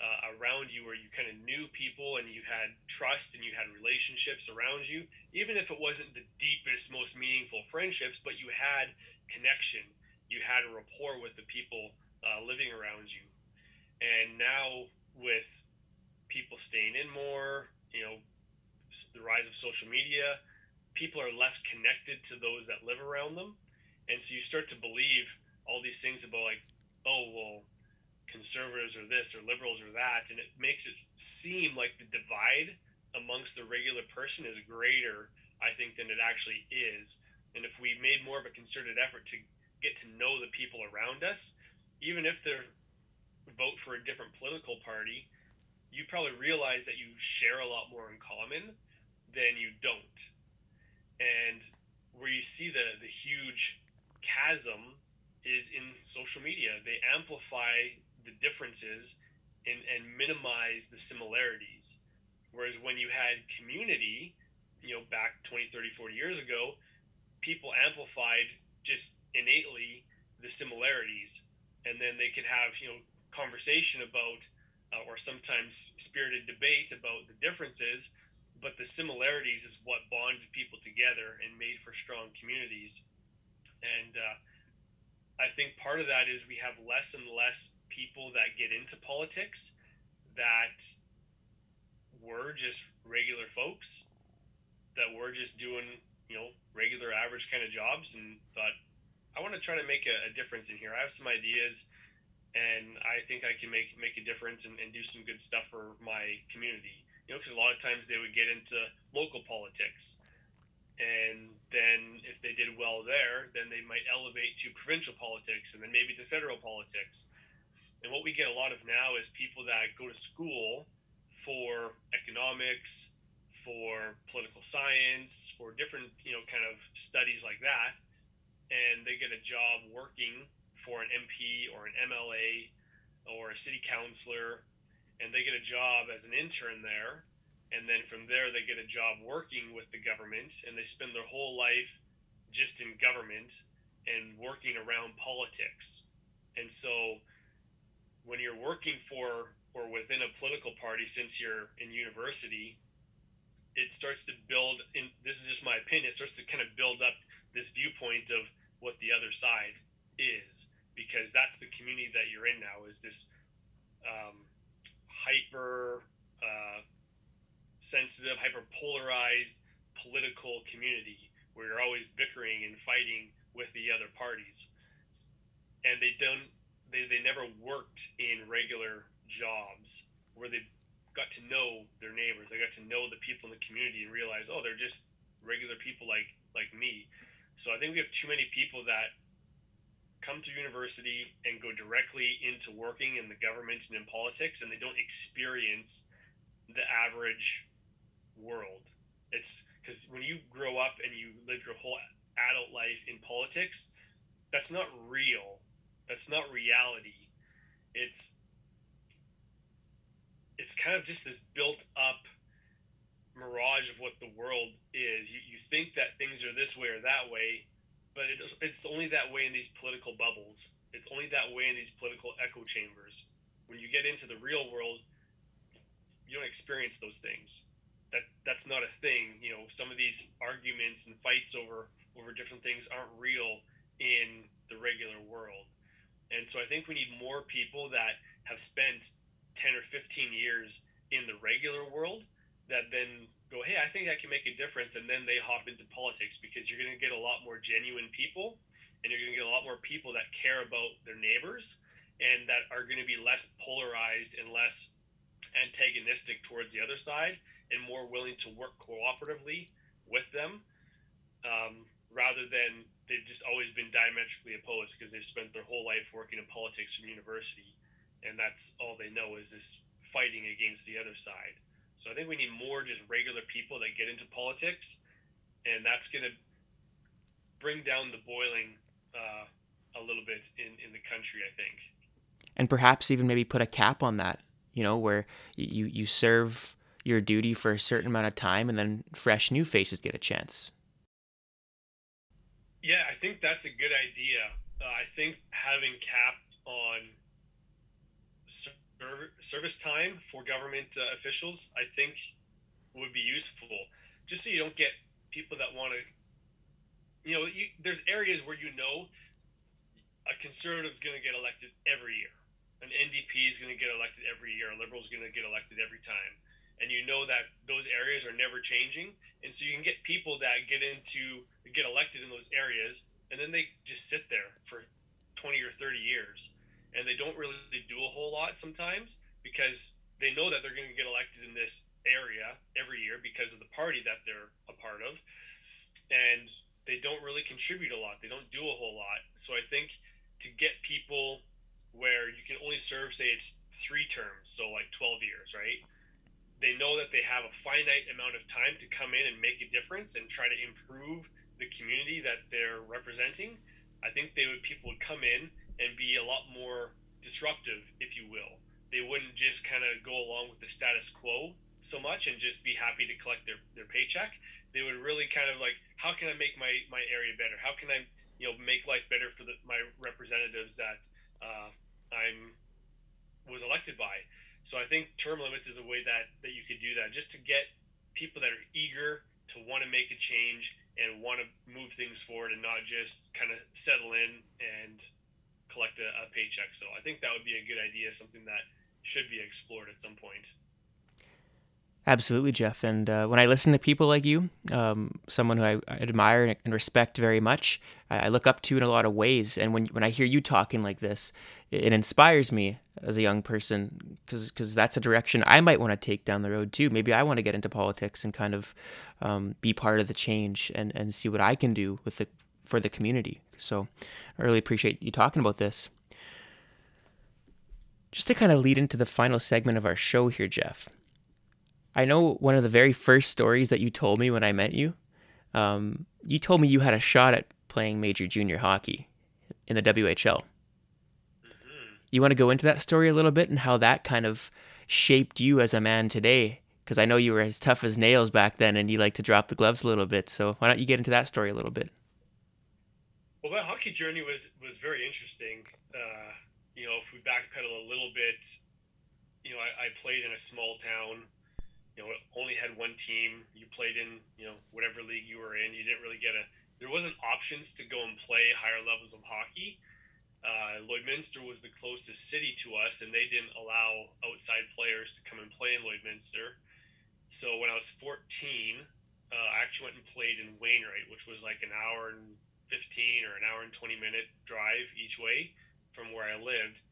uh, around you where you kind of knew people and you had trust and you had relationships around you, even if it wasn't the deepest, most meaningful friendships, but you had connection. You had a rapport with the people uh, living around you. And now, with people staying in more, you know, the rise of social media, people are less connected to those that live around them and so you start to believe all these things about like oh well conservatives are this or liberals are that and it makes it seem like the divide amongst the regular person is greater i think than it actually is and if we made more of a concerted effort to get to know the people around us even if they vote for a different political party you probably realize that you share a lot more in common than you don't and where you see the the huge chasm is in social media. They amplify the differences and, and minimize the similarities. Whereas when you had community, you know, back 20, 30, 40 years ago, people amplified just innately the similarities. And then they could have, you know, conversation about, uh, or sometimes spirited debate about the differences. But the similarities is what bonded people together and made for strong communities. And uh, I think part of that is we have less and less people that get into politics that were just regular folks that were just doing, you know, regular average kind of jobs and thought, I want to try to make a, a difference in here. I have some ideas and I think I can make make a difference and, and do some good stuff for my community. You know, because a lot of times they would get into local politics and then if they did well there, then they might elevate to provincial politics and then maybe to federal politics. And what we get a lot of now is people that go to school for economics, for political science, for different, you know, kind of studies like that, and they get a job working for an MP or an MLA or a city councilor, and they get a job as an intern there. And then from there they get a job working with the government. And they spend their whole life just in government and working around politics. And so when you're working for or within a political party since you're in university it starts to build in this is just my opinion it starts to kind of build up this viewpoint of what the other side is because that's the community that you're in now is this um, hyper uh, sensitive, hyper polarized political community where you're always bickering and fighting with the other parties. And they don't they, they never worked in regular jobs where they got to know their neighbors. They got to know the people in the community and realize, oh, they're just regular people like like me. So I think we have too many people that come through university and go directly into working in the government and in politics and they don't experience the average world. It's because when you grow up and you live your whole adult life in politics, that's not real. That's not reality. It's it's kind of just this built up mirage of what the world is. You, you think that things are this way or that way, but it, it's only that way in these political bubbles. It's only that way in these political echo chambers. When you get into the real world, you don't experience those things. That that's not a thing. You know, some of these arguments and fights over over different things aren't real in the regular world. And so I think we need more people that have spent 10 or 15 years in the regular world that then go, hey, I think I can make a difference. And then they hop into politics because you're going to get a lot more genuine people and you're going to get a lot more people that care about their neighbors and that are going to be less polarized and less antagonistic towards the other side and more willing to work cooperatively with them um, rather than they've just always been diametrically opposed because they've spent their whole life working in politics from university and that's all they know is this fighting against the other side so I think we need more just regular people that get into politics, and that's going to bring down the boiling uh, a little bit in, in the country, I think. And perhaps even maybe put a cap on that, you know, where you, you serve your duty for a certain amount of time and then fresh new faces get a chance. Yeah, I think that's a good idea. Uh, I think having capped on service time for government uh, officials, I think would be useful, just so you don't get people that want to. You know, you, there's areas where you know a conservative is going to get elected every year, an NDP is going to get elected every year, a liberal is going to get elected every time, and you know that those areas are never changing, and so you can get people that get into get elected in those areas, and then they just sit there for twenty or thirty years. And they don't really do a whole lot sometimes because they know that they're going to get elected in this area every year because of the party that they're a part of. And they don't really contribute a lot. They don't do a whole lot. So i think to get people where you can only serve say it's three terms so like 12 years right they know that they have a finite amount of time to come in and make a difference and try to improve the community that they're representing i think they would people would come in and be a lot more disruptive, if you will. They wouldn't just kind of go along with the status quo so much and just be happy to collect their, their paycheck. They would really kind of like, how can I make my, my area better? How can I, you know, make life better for the, my representatives that uh, I'm was elected by? So I think term limits is a way that that you could do that, just to get people that are eager to want to make a change and want to move things forward and not just kind of settle in and collect a, a paycheck. So I think that would be a good idea, something that should be explored at some point. Absolutely, Jeff. And uh, when I listen to people like you, um, someone who I, I, admire and respect very much, I, I, look up to in a lot of ways. And when when I hear you talking like this, it, it inspires me as a young person because that's a direction I might want to take down the road too. Maybe I want to get into politics and kind of um, be part of the change and and see what I can do with the for the community. So I really appreciate you talking about this. Just to kind of lead into the final segment of our show here, Jeff. I know one of the very first stories that you told me when I met you. Um, you told me you had a shot at playing major junior hockey in the WHL. Mm-hmm. You want to go into that story a little bit and how that kind of shaped you as a man today? Because I know you were as tough as nails back then and you like to drop the gloves a little bit. So why don't you get into that story a little bit? Well, my hockey journey was was very interesting. Uh, you know, if we backpedal a little bit, you know, I, I, played in a small town. You know, only had one team. You played in you know whatever league you were in. You didn't really get a. There wasn't options to go and play higher levels of hockey. Uh, Lloydminster was the closest city to us, and they didn't allow outside players to come and play in Lloydminster. So when I was 14, uh, I actually went and played in Wainwright, which was like an hour and 15 or an hour and 20 minute drive each way from where I lived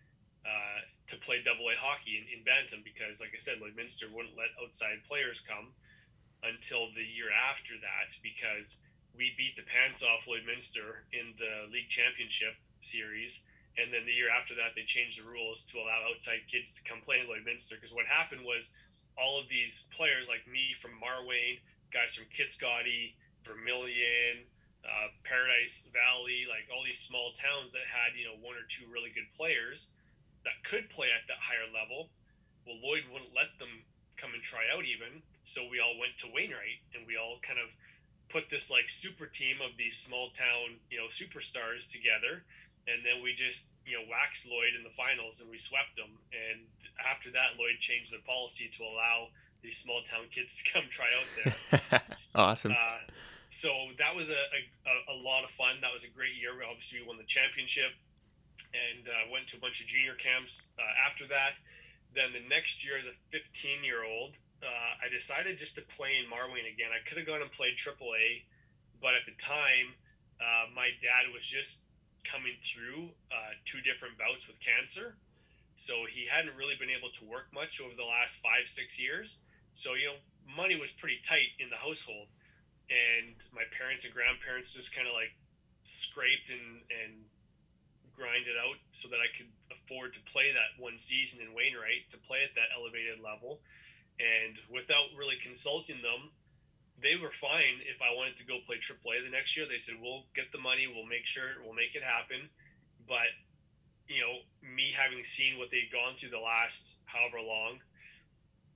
uh, to play double A hockey in, in Bantam because, like I said, Lloydminster wouldn't let outside players come until the year after that because we beat the pants off Lloydminster in the league championship series. And then the year after that, they changed the rules to allow outside kids to come play in Lloydminster. Because what happened was all of these players, like me from Marwayne, guys from Kitscoty, Vermilion, uh, Paradise Valley, like all these small towns that had you know one or two really good players that could play at that higher level. Well, Lloyd wouldn't let them come and try out even, so we all went to Wainwright and we all kind of put this like super team of these small town you know superstars together, and then we just you know waxed Lloyd in the finals and we swept them. And after that, Lloyd changed their policy to allow these small town kids to come try out there. awesome. Uh, so that was a, a, a, lot of fun. That was a great year. We obviously we won the championship and uh, went to a bunch of junior camps uh, after that. Then the next year, as a 15 year old, uh, I decided just to play in Marwayne again. I could have gone and played AAA, but at the time, uh, my dad was just coming through uh, two different bouts with cancer. So he hadn't really been able to work much over the last five, six years. So, you know, money was pretty tight in the household. And my parents and grandparents just kind of like scraped and, and grinded out so that I could afford to play that one season in Wainwright, to play at that elevated level. And without really consulting them, they were fine if I wanted to go play AAA the next year. They said, "We'll get the money. We'll make sure. We'll make it happen." But you know, me having seen what they'd gone through the last however long,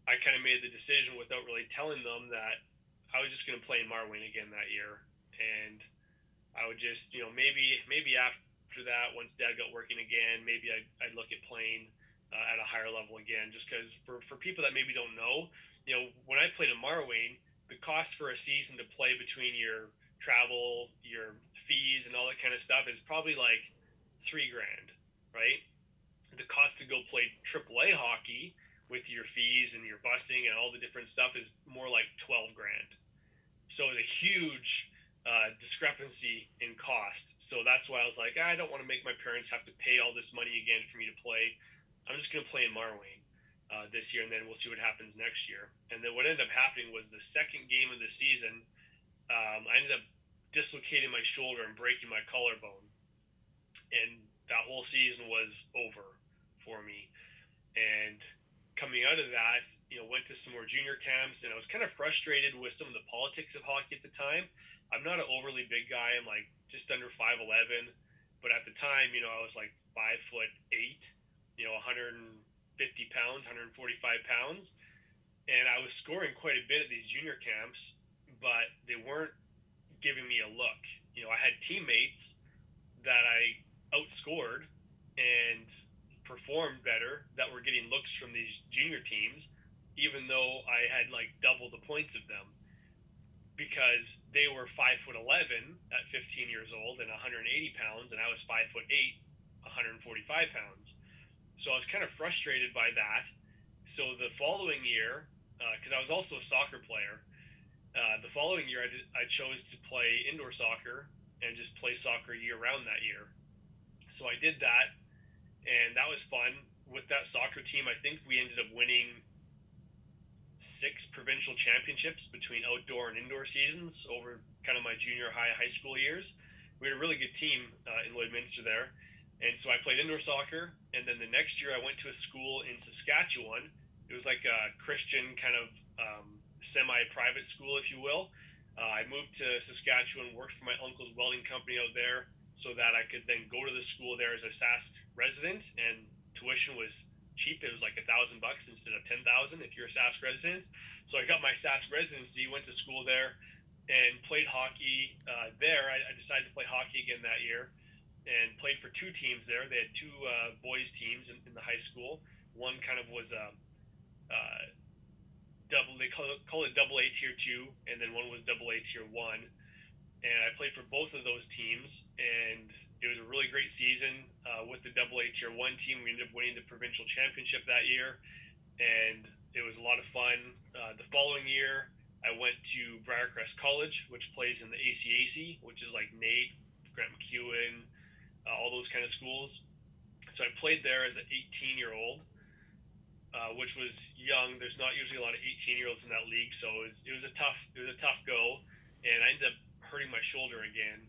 I kind of made the decision without really telling them that I was just going to play in Marwayne again that year, and I would just, you know, maybe maybe after that, once Dad got working again, maybe I'd, I'd look at playing uh, at a higher level again, just because for for people that maybe don't know, you know, when I played in Marwayne, the cost for a season to play between your travel, your fees, and all that kind of stuff is probably like three grand, right? The cost to go play AAA hockey with your fees and your busing and all the different stuff is more like 12 grand. So it's a huge uh, discrepancy in cost. So that's why I was like, ah, I don't want to make my parents have to pay all this money again for me to play. I'm just going to play in Marwayne uh, this year, and then we'll see what happens next year. And then what ended up happening was the second game of the season, um, I ended up dislocating my shoulder and breaking my collarbone. And that whole season was over for me. And coming out of that, you know, went to some more junior camps, and I was kind of frustrated with some of the politics of hockey at the time. I'm not an overly big guy; I'm like just under five eleven, but at the time, you know, I was like five foot eight, you know, 150 pounds, 145 pounds, and I was scoring quite a bit at these junior camps, but they weren't giving me a look. You know, I had teammates that I outscored, and performed better that were getting looks from these junior teams, even though I had like double the points of them because they were five foot 11 at 15 years old and 180 pounds, and I was five foot eight, 145 pounds. So I was kind of frustrated by that. So the following year, because uh, I was also a soccer player, uh, the following year I, did, I chose to play indoor soccer and just play soccer year round that year. So I did that and that was fun. With that soccer team, I think we ended up winning six provincial championships between outdoor and indoor seasons over kind of my junior high, high school years. We had a really good team uh, in Lloydminster there. And so I played indoor soccer. And then the next year, I went to a school in Saskatchewan. It was like a Christian kind of um, semi private school, if you will. Uh, I moved to Saskatchewan, worked for my uncle's welding company out there, so that I could then go to the school there as a Sask resident, and tuition was cheap. It was like a thousand bucks instead of ten thousand if you're a Sask resident. So I got my Sask residency, went to school there, and played hockey uh, there. I, I, decided to play hockey again that year, and played for two teams there. They had two uh, boys teams in, in, the high school. One kind of was a uh, double. They call call it double A tier two, and then one was double A tier one and I played for both of those teams, and it was a really great season uh, with the Double A Tier One team. We ended up winning the provincial championship that year, and it was a lot of fun. Uh, the following year, I went to Briarcrest College, which plays in the ACAC, which is like NAIT, Grant MacEwan, uh, all those kind of schools. So I played there as an 18 year old, uh, which was young. There's not usually a lot of 18 year olds in that league, so it was, it was a tough it was a tough go, and I ended up hurting my shoulder again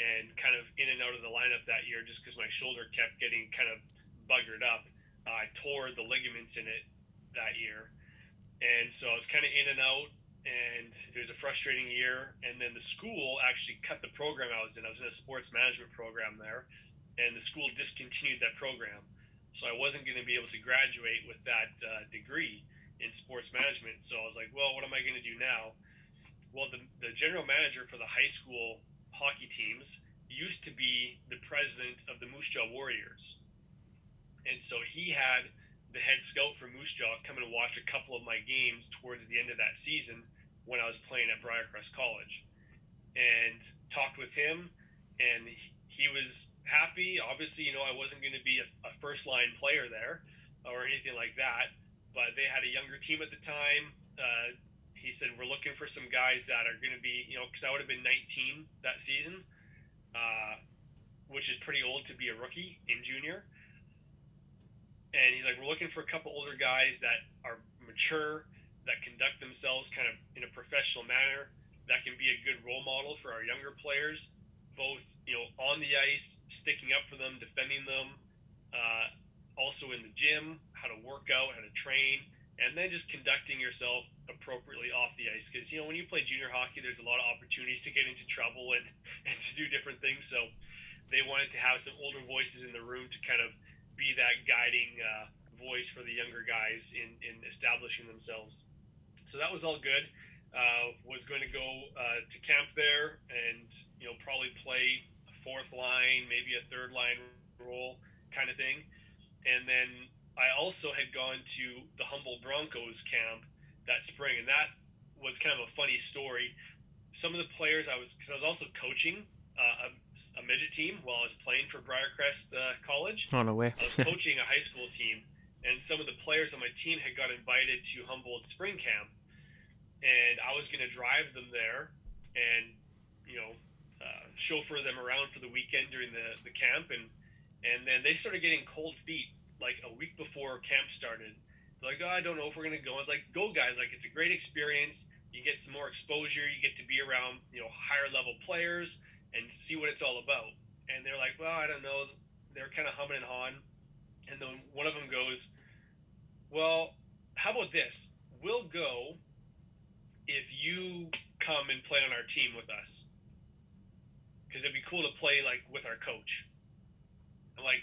and kind of in and out of the lineup that year just because my shoulder kept getting kind of buggered up. I tore the ligaments in it that year. And so I was kind of in and out. and it was a frustrating year. And then the school actually cut the program I was in. I was in a sports management program there, and the school discontinued that program. So I wasn't going to be able to graduate with that uh, degree in sports management. So I was like, well, what am I going to do now? Well, the, the general manager for the high school hockey teams used to be the president of the Moose Jaw Warriors. And so he had the head scout for Moose Jaw come and watch a couple of my games towards the end of that season when I was playing at Briarcrest College and talked with him. And he was happy. Obviously, you know, I wasn't going to be a, a first line player there or anything like that, but they had a younger team at the time. Uh, he said, We're looking for some guys that are going to be, you know, because I would have been 19 that season, uh, which is pretty old to be a rookie in junior. And he's like, we're looking for a couple older guys that are mature, that conduct themselves kind of in a professional manner, that can be a good role model for our younger players, both you know on the ice, sticking up for them, defending them, uh, also in the gym, how to work out, how to train, and then just conducting yourself appropriately off the ice. Because you know when you play junior hockey, there's a lot of opportunities to get into trouble and and to do different things. So they wanted to have some older voices in the room to kind of be that guiding uh, voice for the younger guys in, in establishing themselves. So that was all good. Uh, was going to go uh, to camp there and you know probably play a fourth line, maybe a third line role kind of thing. And then I also had gone to the Humboldt Broncos camp that spring, and that was kind of a funny story. Some of the players I was because I was also coaching uh, a, a, midget team while I was playing for Briarcrest uh, College. On the way. I was coaching a high school team, and some of the players on my team had got invited to Humboldt Spring Camp, and I was going to drive them there, and you know, uh, chauffeur them around for the weekend during the the camp, and and then they started getting cold feet like a week before camp started. They're like, oh, I don't know if we're to go. I was like, go guys, like it's a great experience. You get some more exposure. You get to be around you know higher level players and see what it's all about. And they're like, well, I don't know. They're kind of humming and hawing. And then one of them goes, well, how about this? We'll go if you come and play on our team with us. Because it'd be cool to play like with our coach. I'm like,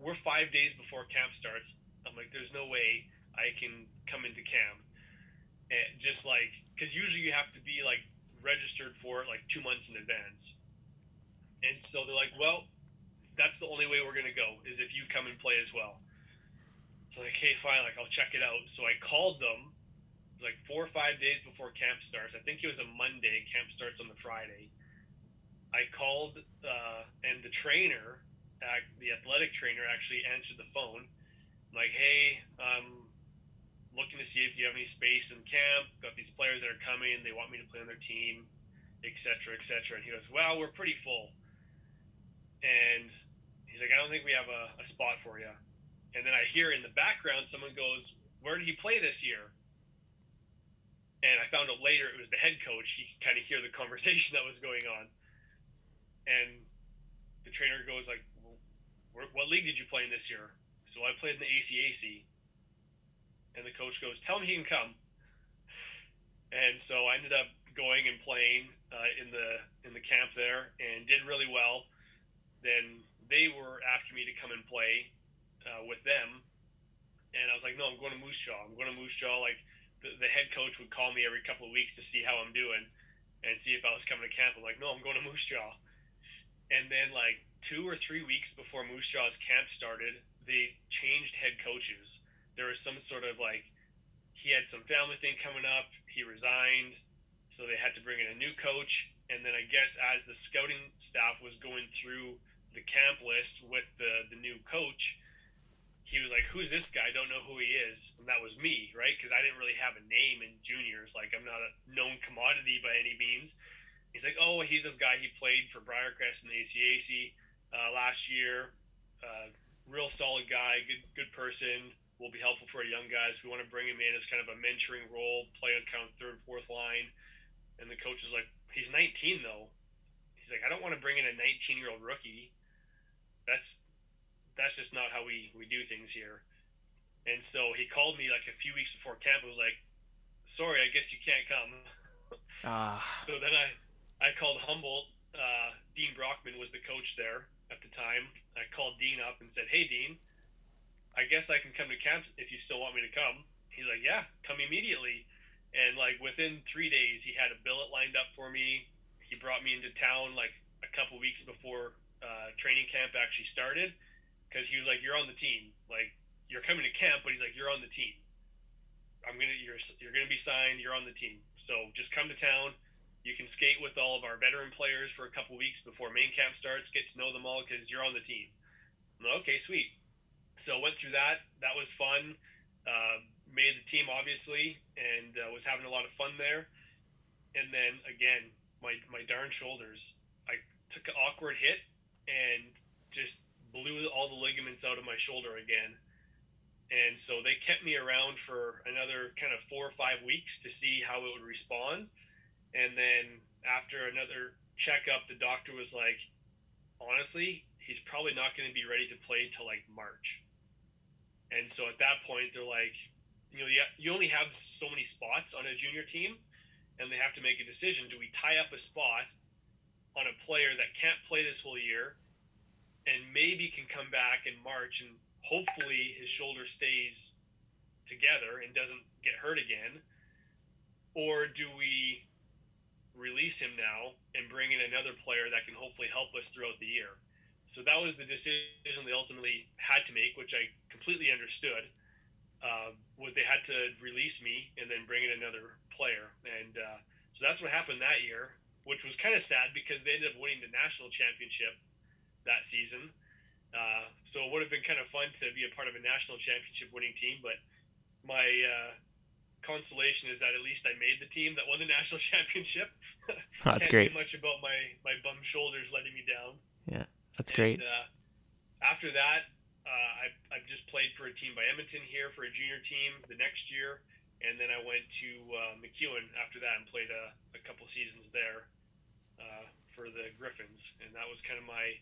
we're five days before camp starts. I'm like, there's no way I can come into camp. And just like, because usually you have to be like registered for it like two months in advance. And so they're like, well, that's the only way we're going to go is if you come and play as well. So like, hey, fine, like I'll check it out. So I called them. It was like four or five days before camp starts. I think it was a Monday. Camp starts on the Friday. I called, uh, and the trainer, the athletic trainer, actually answered the phone. I'm like, hey, I'm looking to see if you have any space in camp. Got these players that are coming. They want me to play on their team, etc., etc. And he goes, well, we're pretty full and he's like, I don't think we have a, a spot for you. And then I hear in the background someone goes, Where did he play this year? And I found out later it was the head coach. He could kind of hear the conversation that was going on. And the trainer goes like, "What league did you play in this year?" So I played in the ACAC. And the coach goes, "Tell him he can come." And so I ended up going and playing uh, in the in the camp there and did really well then they were after me to come and play uh, with them. And I was like, no, I'm going to Moose Jaw. I'm going to Moose Jaw. Like the, the head coach would call me every couple of weeks to see how I'm doing and see if I was coming to camp. I'm like, no, I'm going to Moose Jaw. And then like two or three weeks before Moose Jaw's camp started, they changed head coaches. There was some sort of like he had some family thing coming up. He resigned, so they had to bring in a new coach. And then I guess as the scouting staff was going through the camp list with the the new coach, he was like, "Who's this guy? I don't know who he is." And that was me, right? Because I didn't really have a name in juniors. Like I'm not a known commodity by any means. He's like, "Oh, he's this guy. He played for Briarcrest in the ACAC uh, last year. Uh, real solid guy. Good good person. Will be helpful for our young guys. We want to bring him in as kind of a mentoring role, play on kind of third, fourth line." And the coach is like, "He's 19 though." He's like, "I don't want to bring in a 19 year old rookie." that's that's just not how we we do things here. And so he called me like a few weeks before camp. and was like, sorry, I guess you can't come. Ah. So then I, I called Humboldt. Uh, Dean Brockman was the coach there at the time. I called Dean up and said, hey, Dean, I guess I can come to camp if you still want me to come. He's like, yeah, come immediately. And like within three days, he had a billet lined up for me. He brought me into town like a couple weeks before uh, training camp actually started because he was like, "You're on the team. Like you're coming to camp, but he's like, you're on the team. I'm gonna you're you're gonna be signed. You're on the team. So just come to town. You can skate with all of our veteran players for a couple weeks before main camp starts. Get to know them all because you're on the team. Okay, sweet. So went through that. That was fun. Uh, made the team obviously, and uh, was having a lot of fun there. And then again, my my darn shoulders. I took an awkward hit and just blew all the ligaments out of my shoulder again. And so they kept me around for another kind of four or five weeks to see how it would respond. And then after another checkup, the doctor was like, honestly, he's probably not going to be ready to play till like March. And so at that point, they're like, you know, you only have so many spots on a junior team, and they have to make a decision. Do we tie up a spot on a player that can't play this whole year and maybe can come back in March and hopefully his shoulder stays together and doesn't get hurt again? Or do we release him now and bring in another player that can hopefully help us throughout the year? So that was the decision they ultimately had to make, which I completely understood uh, was they had to release me and then bring in another player, and uh, so that's what happened that year, which was kind of sad because they ended up winning the national championship that season. Uh, so it would have been kind of fun to be a part of a national championship winning team, but my uh, consolation is that at least I made the team that won the national championship. Oh, that's Can't great. Much about my my bum shoulders letting me down. Yeah, that's And, great. Uh, after that, uh, I, I just played for a team by Edmonton here for a junior team the next year. And then I went to uh, MacEwan after that and played a, a couple seasons there uh, for the Griffins. And that was kind of my,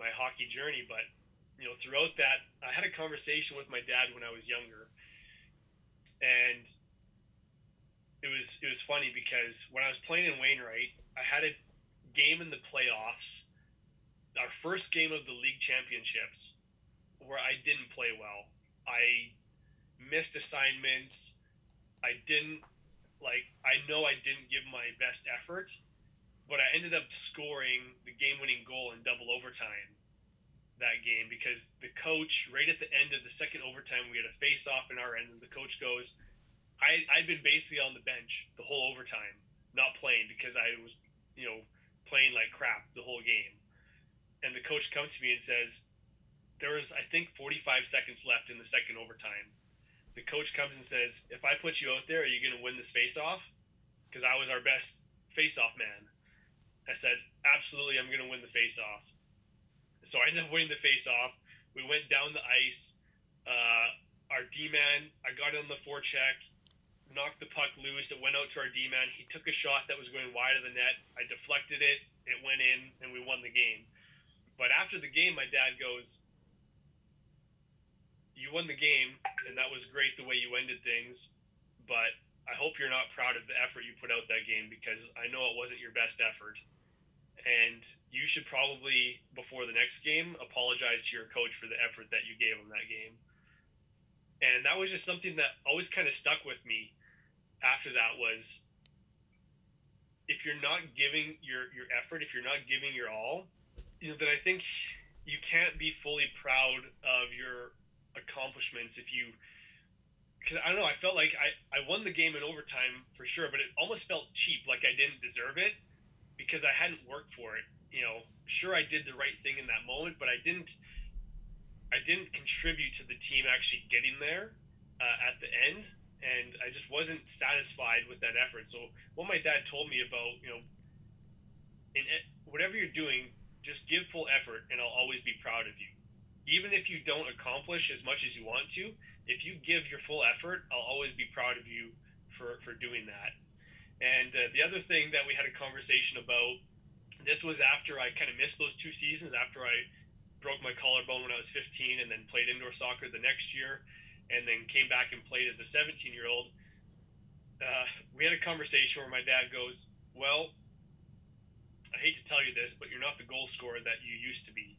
my hockey journey. But, you know, throughout that, I had a conversation with my dad when I was younger. And it was, it was funny because when I was playing in Wainwright, I had a game in the playoffs, our first game of the league championships where I didn't play well. I missed assignments. I didn't like I know I didn't give my best effort, but I ended up scoring the game-winning goal in double overtime that game because the coach right at the end of the second overtime we had a face off in our end and the coach goes I I'd been basically on the bench the whole overtime not playing because I was you know playing like crap the whole game and the coach comes to me and says there was I think 45 seconds left in the second overtime. The coach comes and says, "If I put you out there, are you going to win this face-off?" Because I was our best face-off man. I said, "Absolutely, I'm going to win the face-off." So I ended up winning the face-off. We went down the ice. Uh, our D-man, I got on the forecheck, knocked the puck loose. It went out to our D-man. He took a shot that was going wide of the net. I deflected it. It went in, and we won the game. But after the game, my dad goes, you won the game, and that was great the way you ended things. But I hope you're not proud of the effort you put out that game because I know it wasn't your best effort. And you should probably, before the next game, apologize to your coach for the effort that you gave him that game. And that was just something that always kind of stuck with me after that was if you're not giving your, your effort, if you're not giving your all, you know, then I think you can't be fully proud of your accomplishments if you because I don't know I felt like I, I won the game in overtime for sure but it almost felt cheap like I didn't deserve it because I hadn't worked for it you know. Sure I did the right thing in that moment but I didn't I didn't contribute to the team actually getting there uh, at the end and I just wasn't satisfied with that effort. So what my dad told me about you know in whatever you're doing just give full effort and I'll always be proud of you. Even if you don't accomplish as much as you want to, if you give your full effort, I'll always be proud of you for, for doing that. And uh, the other thing that we had a conversation about, this was after I kind of missed those two seasons, after I broke my collarbone when I was 15 and then played indoor soccer the next year, and then came back and played as a 17 year old. uh, we had a conversation where my dad goes, "Well, I hate to tell you this, but you're not the goal scorer that you used to be,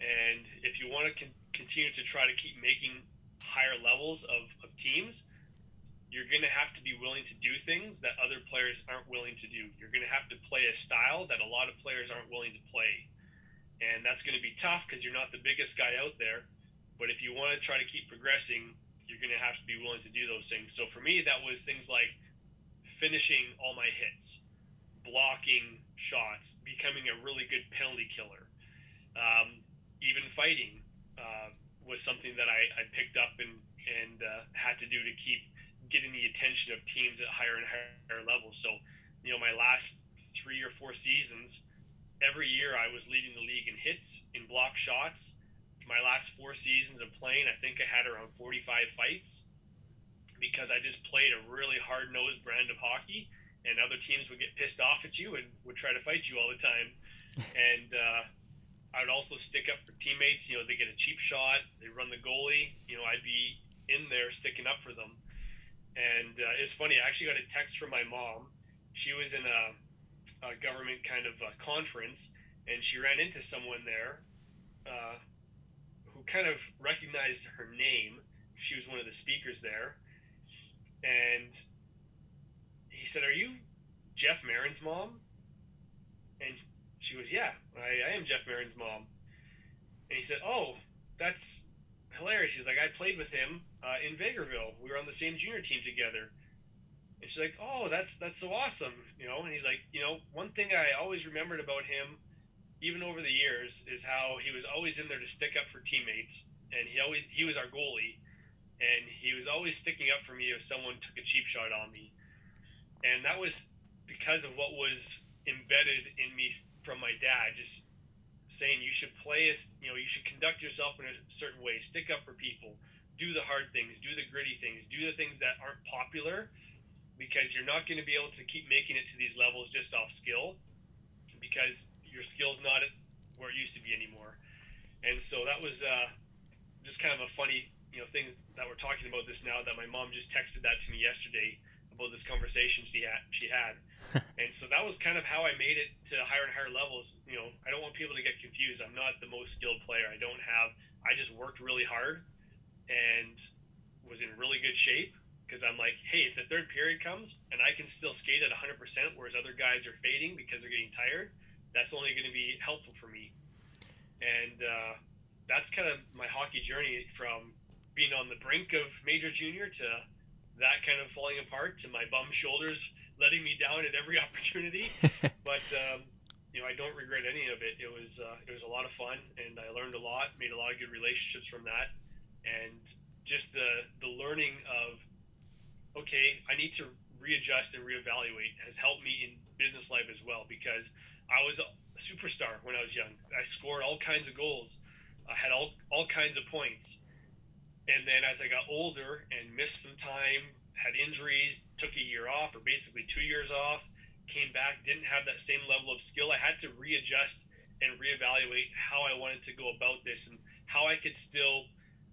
and if you want to con- continue to try to keep making higher levels of, of teams." You're going to have to be willing to do things that other players aren't willing to do. You're going to have to play a style that a lot of players aren't willing to play. And that's going to be tough because you're not the biggest guy out there. But if you want to try to keep progressing, you're going to have to be willing to do those things. So for me, that was things like finishing all my hits, blocking shots, becoming a really good penalty killer, um, even fighting uh, was something that I, I picked up and and uh, had to do to keep getting the attention of teams at higher and higher levels. So, you know, my last three or four seasons, every year I was leading the league in hits, in block shots, my last four seasons of playing, I think I had around 45 fights because I just played a really hard nosed brand of hockey, and other teams would get pissed off at you and would try to fight you all the time. and uh, I would also stick up for teammates. You know, they get a cheap shot, they run the goalie. You know, I'd be in there sticking up for them. And uh, it was funny. I actually got a text from my mom. She was in a, a government kind of uh, conference, and she ran into someone there uh, kind of recognized her name. She was one of the speakers there. And he said, Are you Jeff Marin's mom? And she goes, Yeah, I, I am Jeff Marin's mom. And he said, Oh, that's hilarious. He's like, I played with him uh, in Vegreville. We were on the same junior team together. And she's like, "Oh, that's that's so awesome," you know. And he's like, "You know, one thing I always remembered about him even over the years, is how he was always in there to stick up for teammates, and he always he was our goalie, and he was always sticking up for me if someone took a cheap shot on me, and that was because of what was embedded in me from my dad, just saying you should play as you know you should conduct yourself in a certain way, stick up for people, do the hard things, do the gritty things, do the things that aren't popular, because you're not going to be able to keep making it to these levels just off skill, because your skill's not at where it used to be anymore. And so that was uh, just kind of a funny, you know, thing that we're talking about this now. That my mom just texted that to me yesterday about this conversation she had. She had, and so that was kind of how I made it to higher and higher levels. You know, I don't want people to get confused. I'm not the most skilled player. I don't have. I just worked really hard, and was in really good shape because I'm like, hey, if the third period comes and I can still skate at 100%, whereas other guys are fading because they're getting tired, that's only going to be helpful for me. And uh, that's kind of my hockey journey from being on the brink of major junior to that kind of falling apart to my bum shoulders letting me down at every opportunity. but um, you know, I don't regret any of it. It was uh, it was a lot of fun, and I learned a lot, made a lot of good relationships from that, and just the the learning of okay, I need to readjust and reevaluate has helped me in business life as well because I was a superstar when I was young. I scored all kinds of goals. I had all, all kinds of points. And then as I got older and missed some time, had injuries, took a year off or basically two years off, came back, didn't have that same level of skill. I had to readjust and reevaluate how I wanted to go about this and how I could still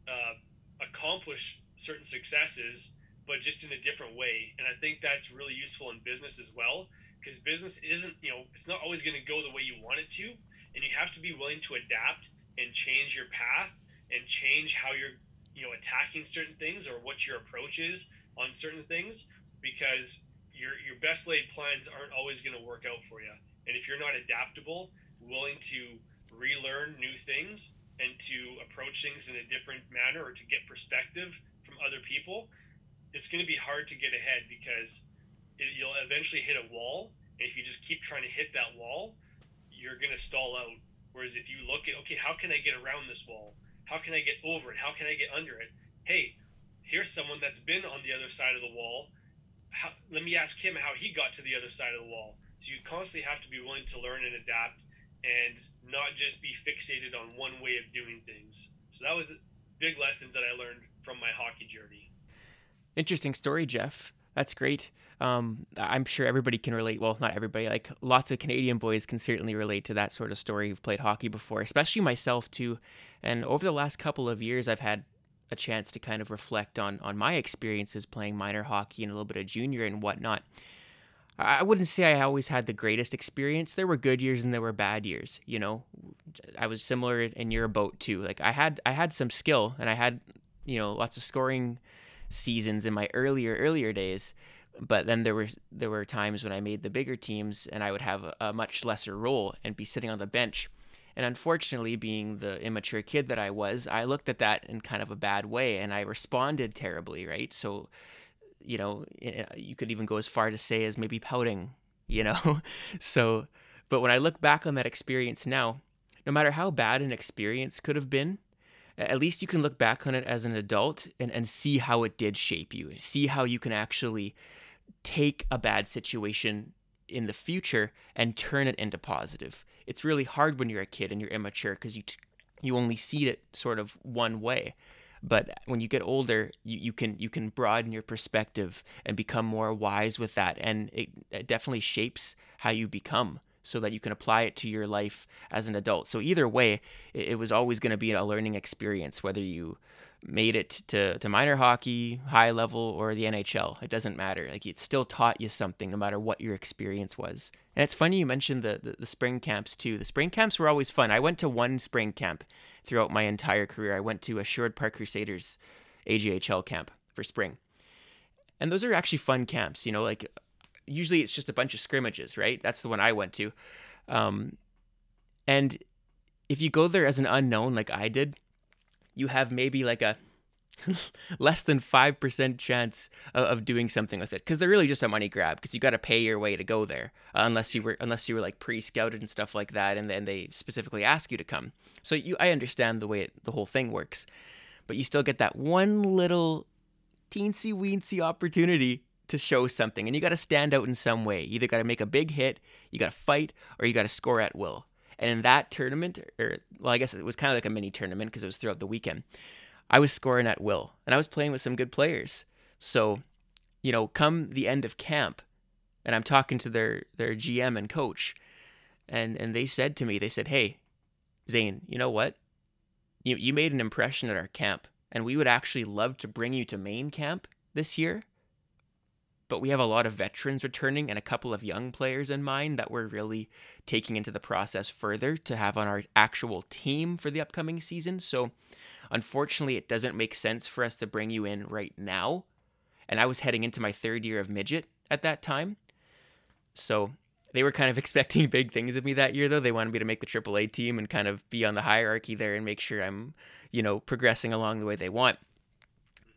uh, accomplish certain successes, but just in a different way. And I think that's really useful in business as well because business isn't you know it's not always going to go the way you want it to and you have to be willing to adapt and change your path and change how you're you know attacking certain things or what your approach is on certain things because your your best laid plans aren't always going to work out for you and if you're not adaptable willing to relearn new things and to approach things in a different manner or to get perspective from other people it's going to be hard to get ahead because it, you'll eventually hit a wall. And if you just keep trying to hit that wall, you're going to stall out. Whereas if you look at, okay, how can I get around this wall? How can I get over it? How can I get under it? Hey, here's someone that's been on the other side of the wall. How, let me ask him how he got to the other side of the wall. So you constantly have to be willing to learn and adapt and not just be fixated on one way of doing things. So that was big lessons that I learned from my hockey journey. Interesting story, Jeff. That's great. Um, I'm sure everybody can relate. Well, not everybody. Like lots of Canadian boys can certainly relate to that sort of story. Who've played hockey before, especially myself too. And over the last couple of years, I've had a chance to kind of reflect on on my experiences playing minor hockey and a little bit of junior and whatnot. I wouldn't say I always had the greatest experience. There were good years and there were bad years. You know, I was similar in your boat too. Like I had I had some skill and I had you know lots of scoring seasons in my earlier earlier days. But then there were there were times when I made the bigger teams and I would have a, a much lesser role and be sitting on the bench. And unfortunately, being the immature kid that I was, I looked at that in kind of a bad way and I responded terribly, right? So you know, eh, you could even go as far to say as maybe pouting, you know? so, but when I look back on that experience now, no matter how bad an experience could have been, at least you can look back on it as an adult and, and see how it did shape you, see how you can actually take a bad situation in the future and turn it into positive. It's really hard when you're a kid and you're immature because you you only see it sort of one way. But when you get older you, you can you can broaden your perspective and become more wise with that. And it, it definitely shapes how you become so that you can apply it to your life as an adult. So either way it, was always going to be a learning experience whether you made it to, to minor hockey high level or the nhl it doesn't matter. Like it still taught you something no matter what your experience was. And it's funny you mentioned the, the, the spring camps too. The spring camps were always fun. I went to one spring camp throughout my entire career. I went to Sherwood Park Crusaders AJHL camp for spring. And those are actually fun camps, you know, like usually it's just a bunch of scrimmages, right? That's the one I went to. Um, and if you go there as an unknown like I did, you have maybe like a less than 5% chance of, of, doing something with it because they're really just a money grab because you got to pay your way to go there uh, unless you were unless you were like pre-scouted and stuff like that and then they specifically ask you to come so you i understand the way it, the whole thing works but you still get that one little teensy weensy opportunity to show something and you got to stand out in some way you either got to make a big hit you got to fight or you got to score at will and in that tournament or well i guess it was kind of like a mini tournament because it was throughout the weekend I was scoring at will and I was playing with some good players. So, you know, come the end of camp and I'm talking to their their GM and coach and and they said to me, they said, "Hey, Zane, you know what? You you made an impression at our camp and we would actually love to bring you to main camp this year." But we have a lot of veterans returning and a couple of young players in mind that we're really taking into the process further to have on our actual team for the upcoming season. So Unfortunately, it doesn't make sense for us to bring you in right now. And I was heading into my third year of midget at that time. So they were kind of expecting big things of me that year, though. They wanted me to make the AAA team and kind of be on the hierarchy there and make sure I'm, you know, progressing along the way they want.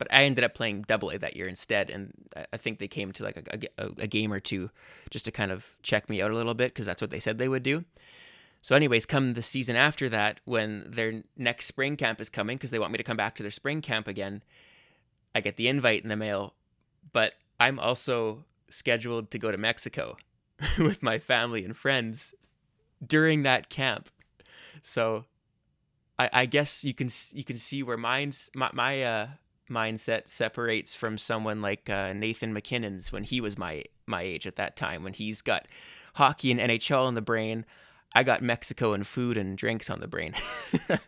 But I ended up playing Double A that year instead, and I think they came to like a, a, a game or two just to kind of check me out a little bit because that's what they said they would do. So, anyways, come the season after that, when their next spring camp is coming, because they want me to come back to their spring camp again, I get the invite in the mail. But I'm also scheduled to go to Mexico with my family and friends during that camp. So, I, I guess you can you can see where mine's my, my uh, mindset separates from someone like uh, Nathan MacKinnon's when he was my my age at that time, when he's got hockey and NHL in the brain. I got Mexico and food and drinks on the brain. yeah.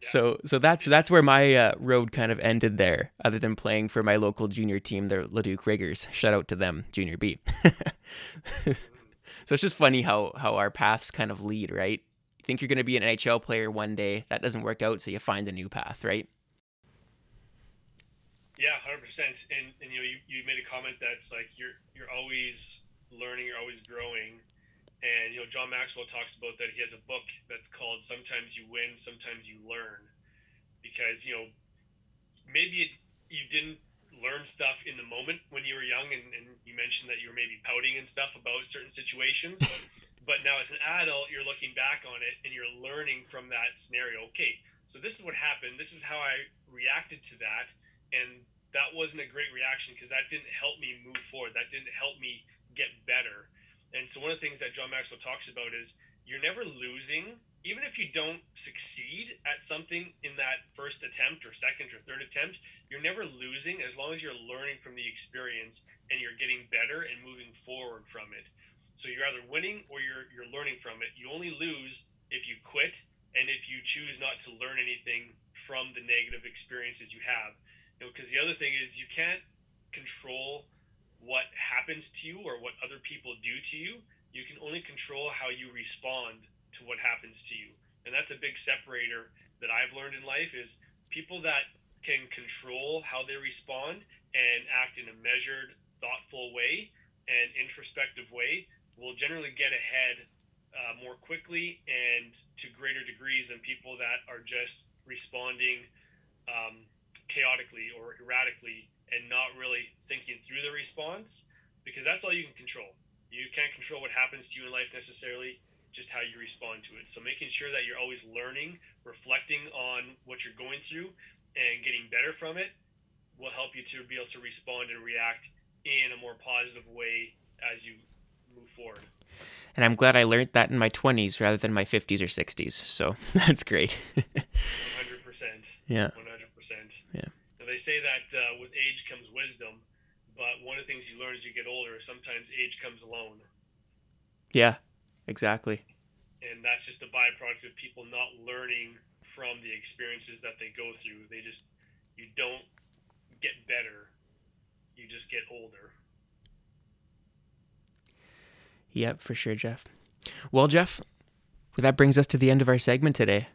So so that's that's where my uh, road kind of ended there. Other than playing for my local junior team, the Leduc Riggers. Shout out to them, Junior B. so it's just funny how how our paths kind of lead, right? You think you're going to be an NHL player one day, that doesn't work out, so you find a new path, right? Yeah, hundred percent. And and you know, you, you made a comment that's like you're you're always learning, you're always growing and you know, John Maxwell talks about that he has a book that's called "Sometimes You Win, Sometimes You Learn," because you know, maybe it, you didn't learn stuff in the moment when you were young, and, and you mentioned that you were maybe pouting and stuff about certain situations. but now as an adult, you're looking back on it and you're learning from that scenario. Okay, so this is what happened. This is how I reacted to that, and that wasn't a great reaction because that didn't help me move forward. That didn't help me get better and so one of the things that John Maxwell talks about is you're never losing, even if you don't succeed at something in that first attempt or second or third attempt, you're never losing as long as you're learning from the experience and you're getting better and moving forward from it. So you're either winning or you're you're learning from it. You only lose if you quit and if you choose not to learn anything from the negative experiences you have, you know, because the other thing is you can't control what happens to you or what other people do to you. You can only control how you respond to what happens to you. And that's a big separator that I've learned in life is people that can control how they respond and act in a measured, thoughtful way and introspective way will generally get ahead uh, more quickly and to greater degrees than people that are just responding um, chaotically or erratically and not really thinking through the response because that's all you can control. You can't control what happens to you in life necessarily, just how you respond to it. So making sure that you're always learning, reflecting on what you're going through, and getting better from it will help you to be able to respond and react in a more positive way as you move forward. And I'm glad I learned that in my 20s rather than my 50s or 60s. So that's great. 100%. Yeah. 100%. Yeah. And they say that uh, with age comes wisdom, but one of the things you learn as you get older, is sometimes age comes alone. Yeah, exactly. And that's just a byproduct of people not learning from the experiences that they go through. They just, you don't get better, you just get older. Yep, for sure, Jeff. Well, Jeff, that brings us to the end of our segment today.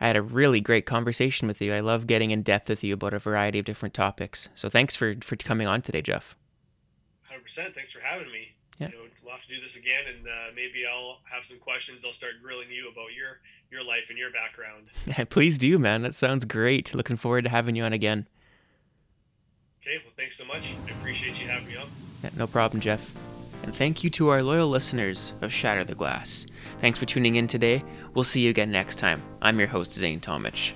I had a really great conversation with you. I love getting in depth with you about a variety of different topics. So thanks for, for coming on today, Jeff. 100%. Thanks for having me. Yeah. You know, we'll have to do this again, and uh, maybe I'll have some questions. I'll start grilling you about your your life and your background. Please do, man. That sounds great. Looking forward to having you on again. Okay. Well, thanks so much. I appreciate you having me on. Yeah, no problem, Jeff. And thank you to our loyal listeners of Shatter the Glass. Thanks for tuning in today. We'll see you again next time. I'm your host, Zane Tomich.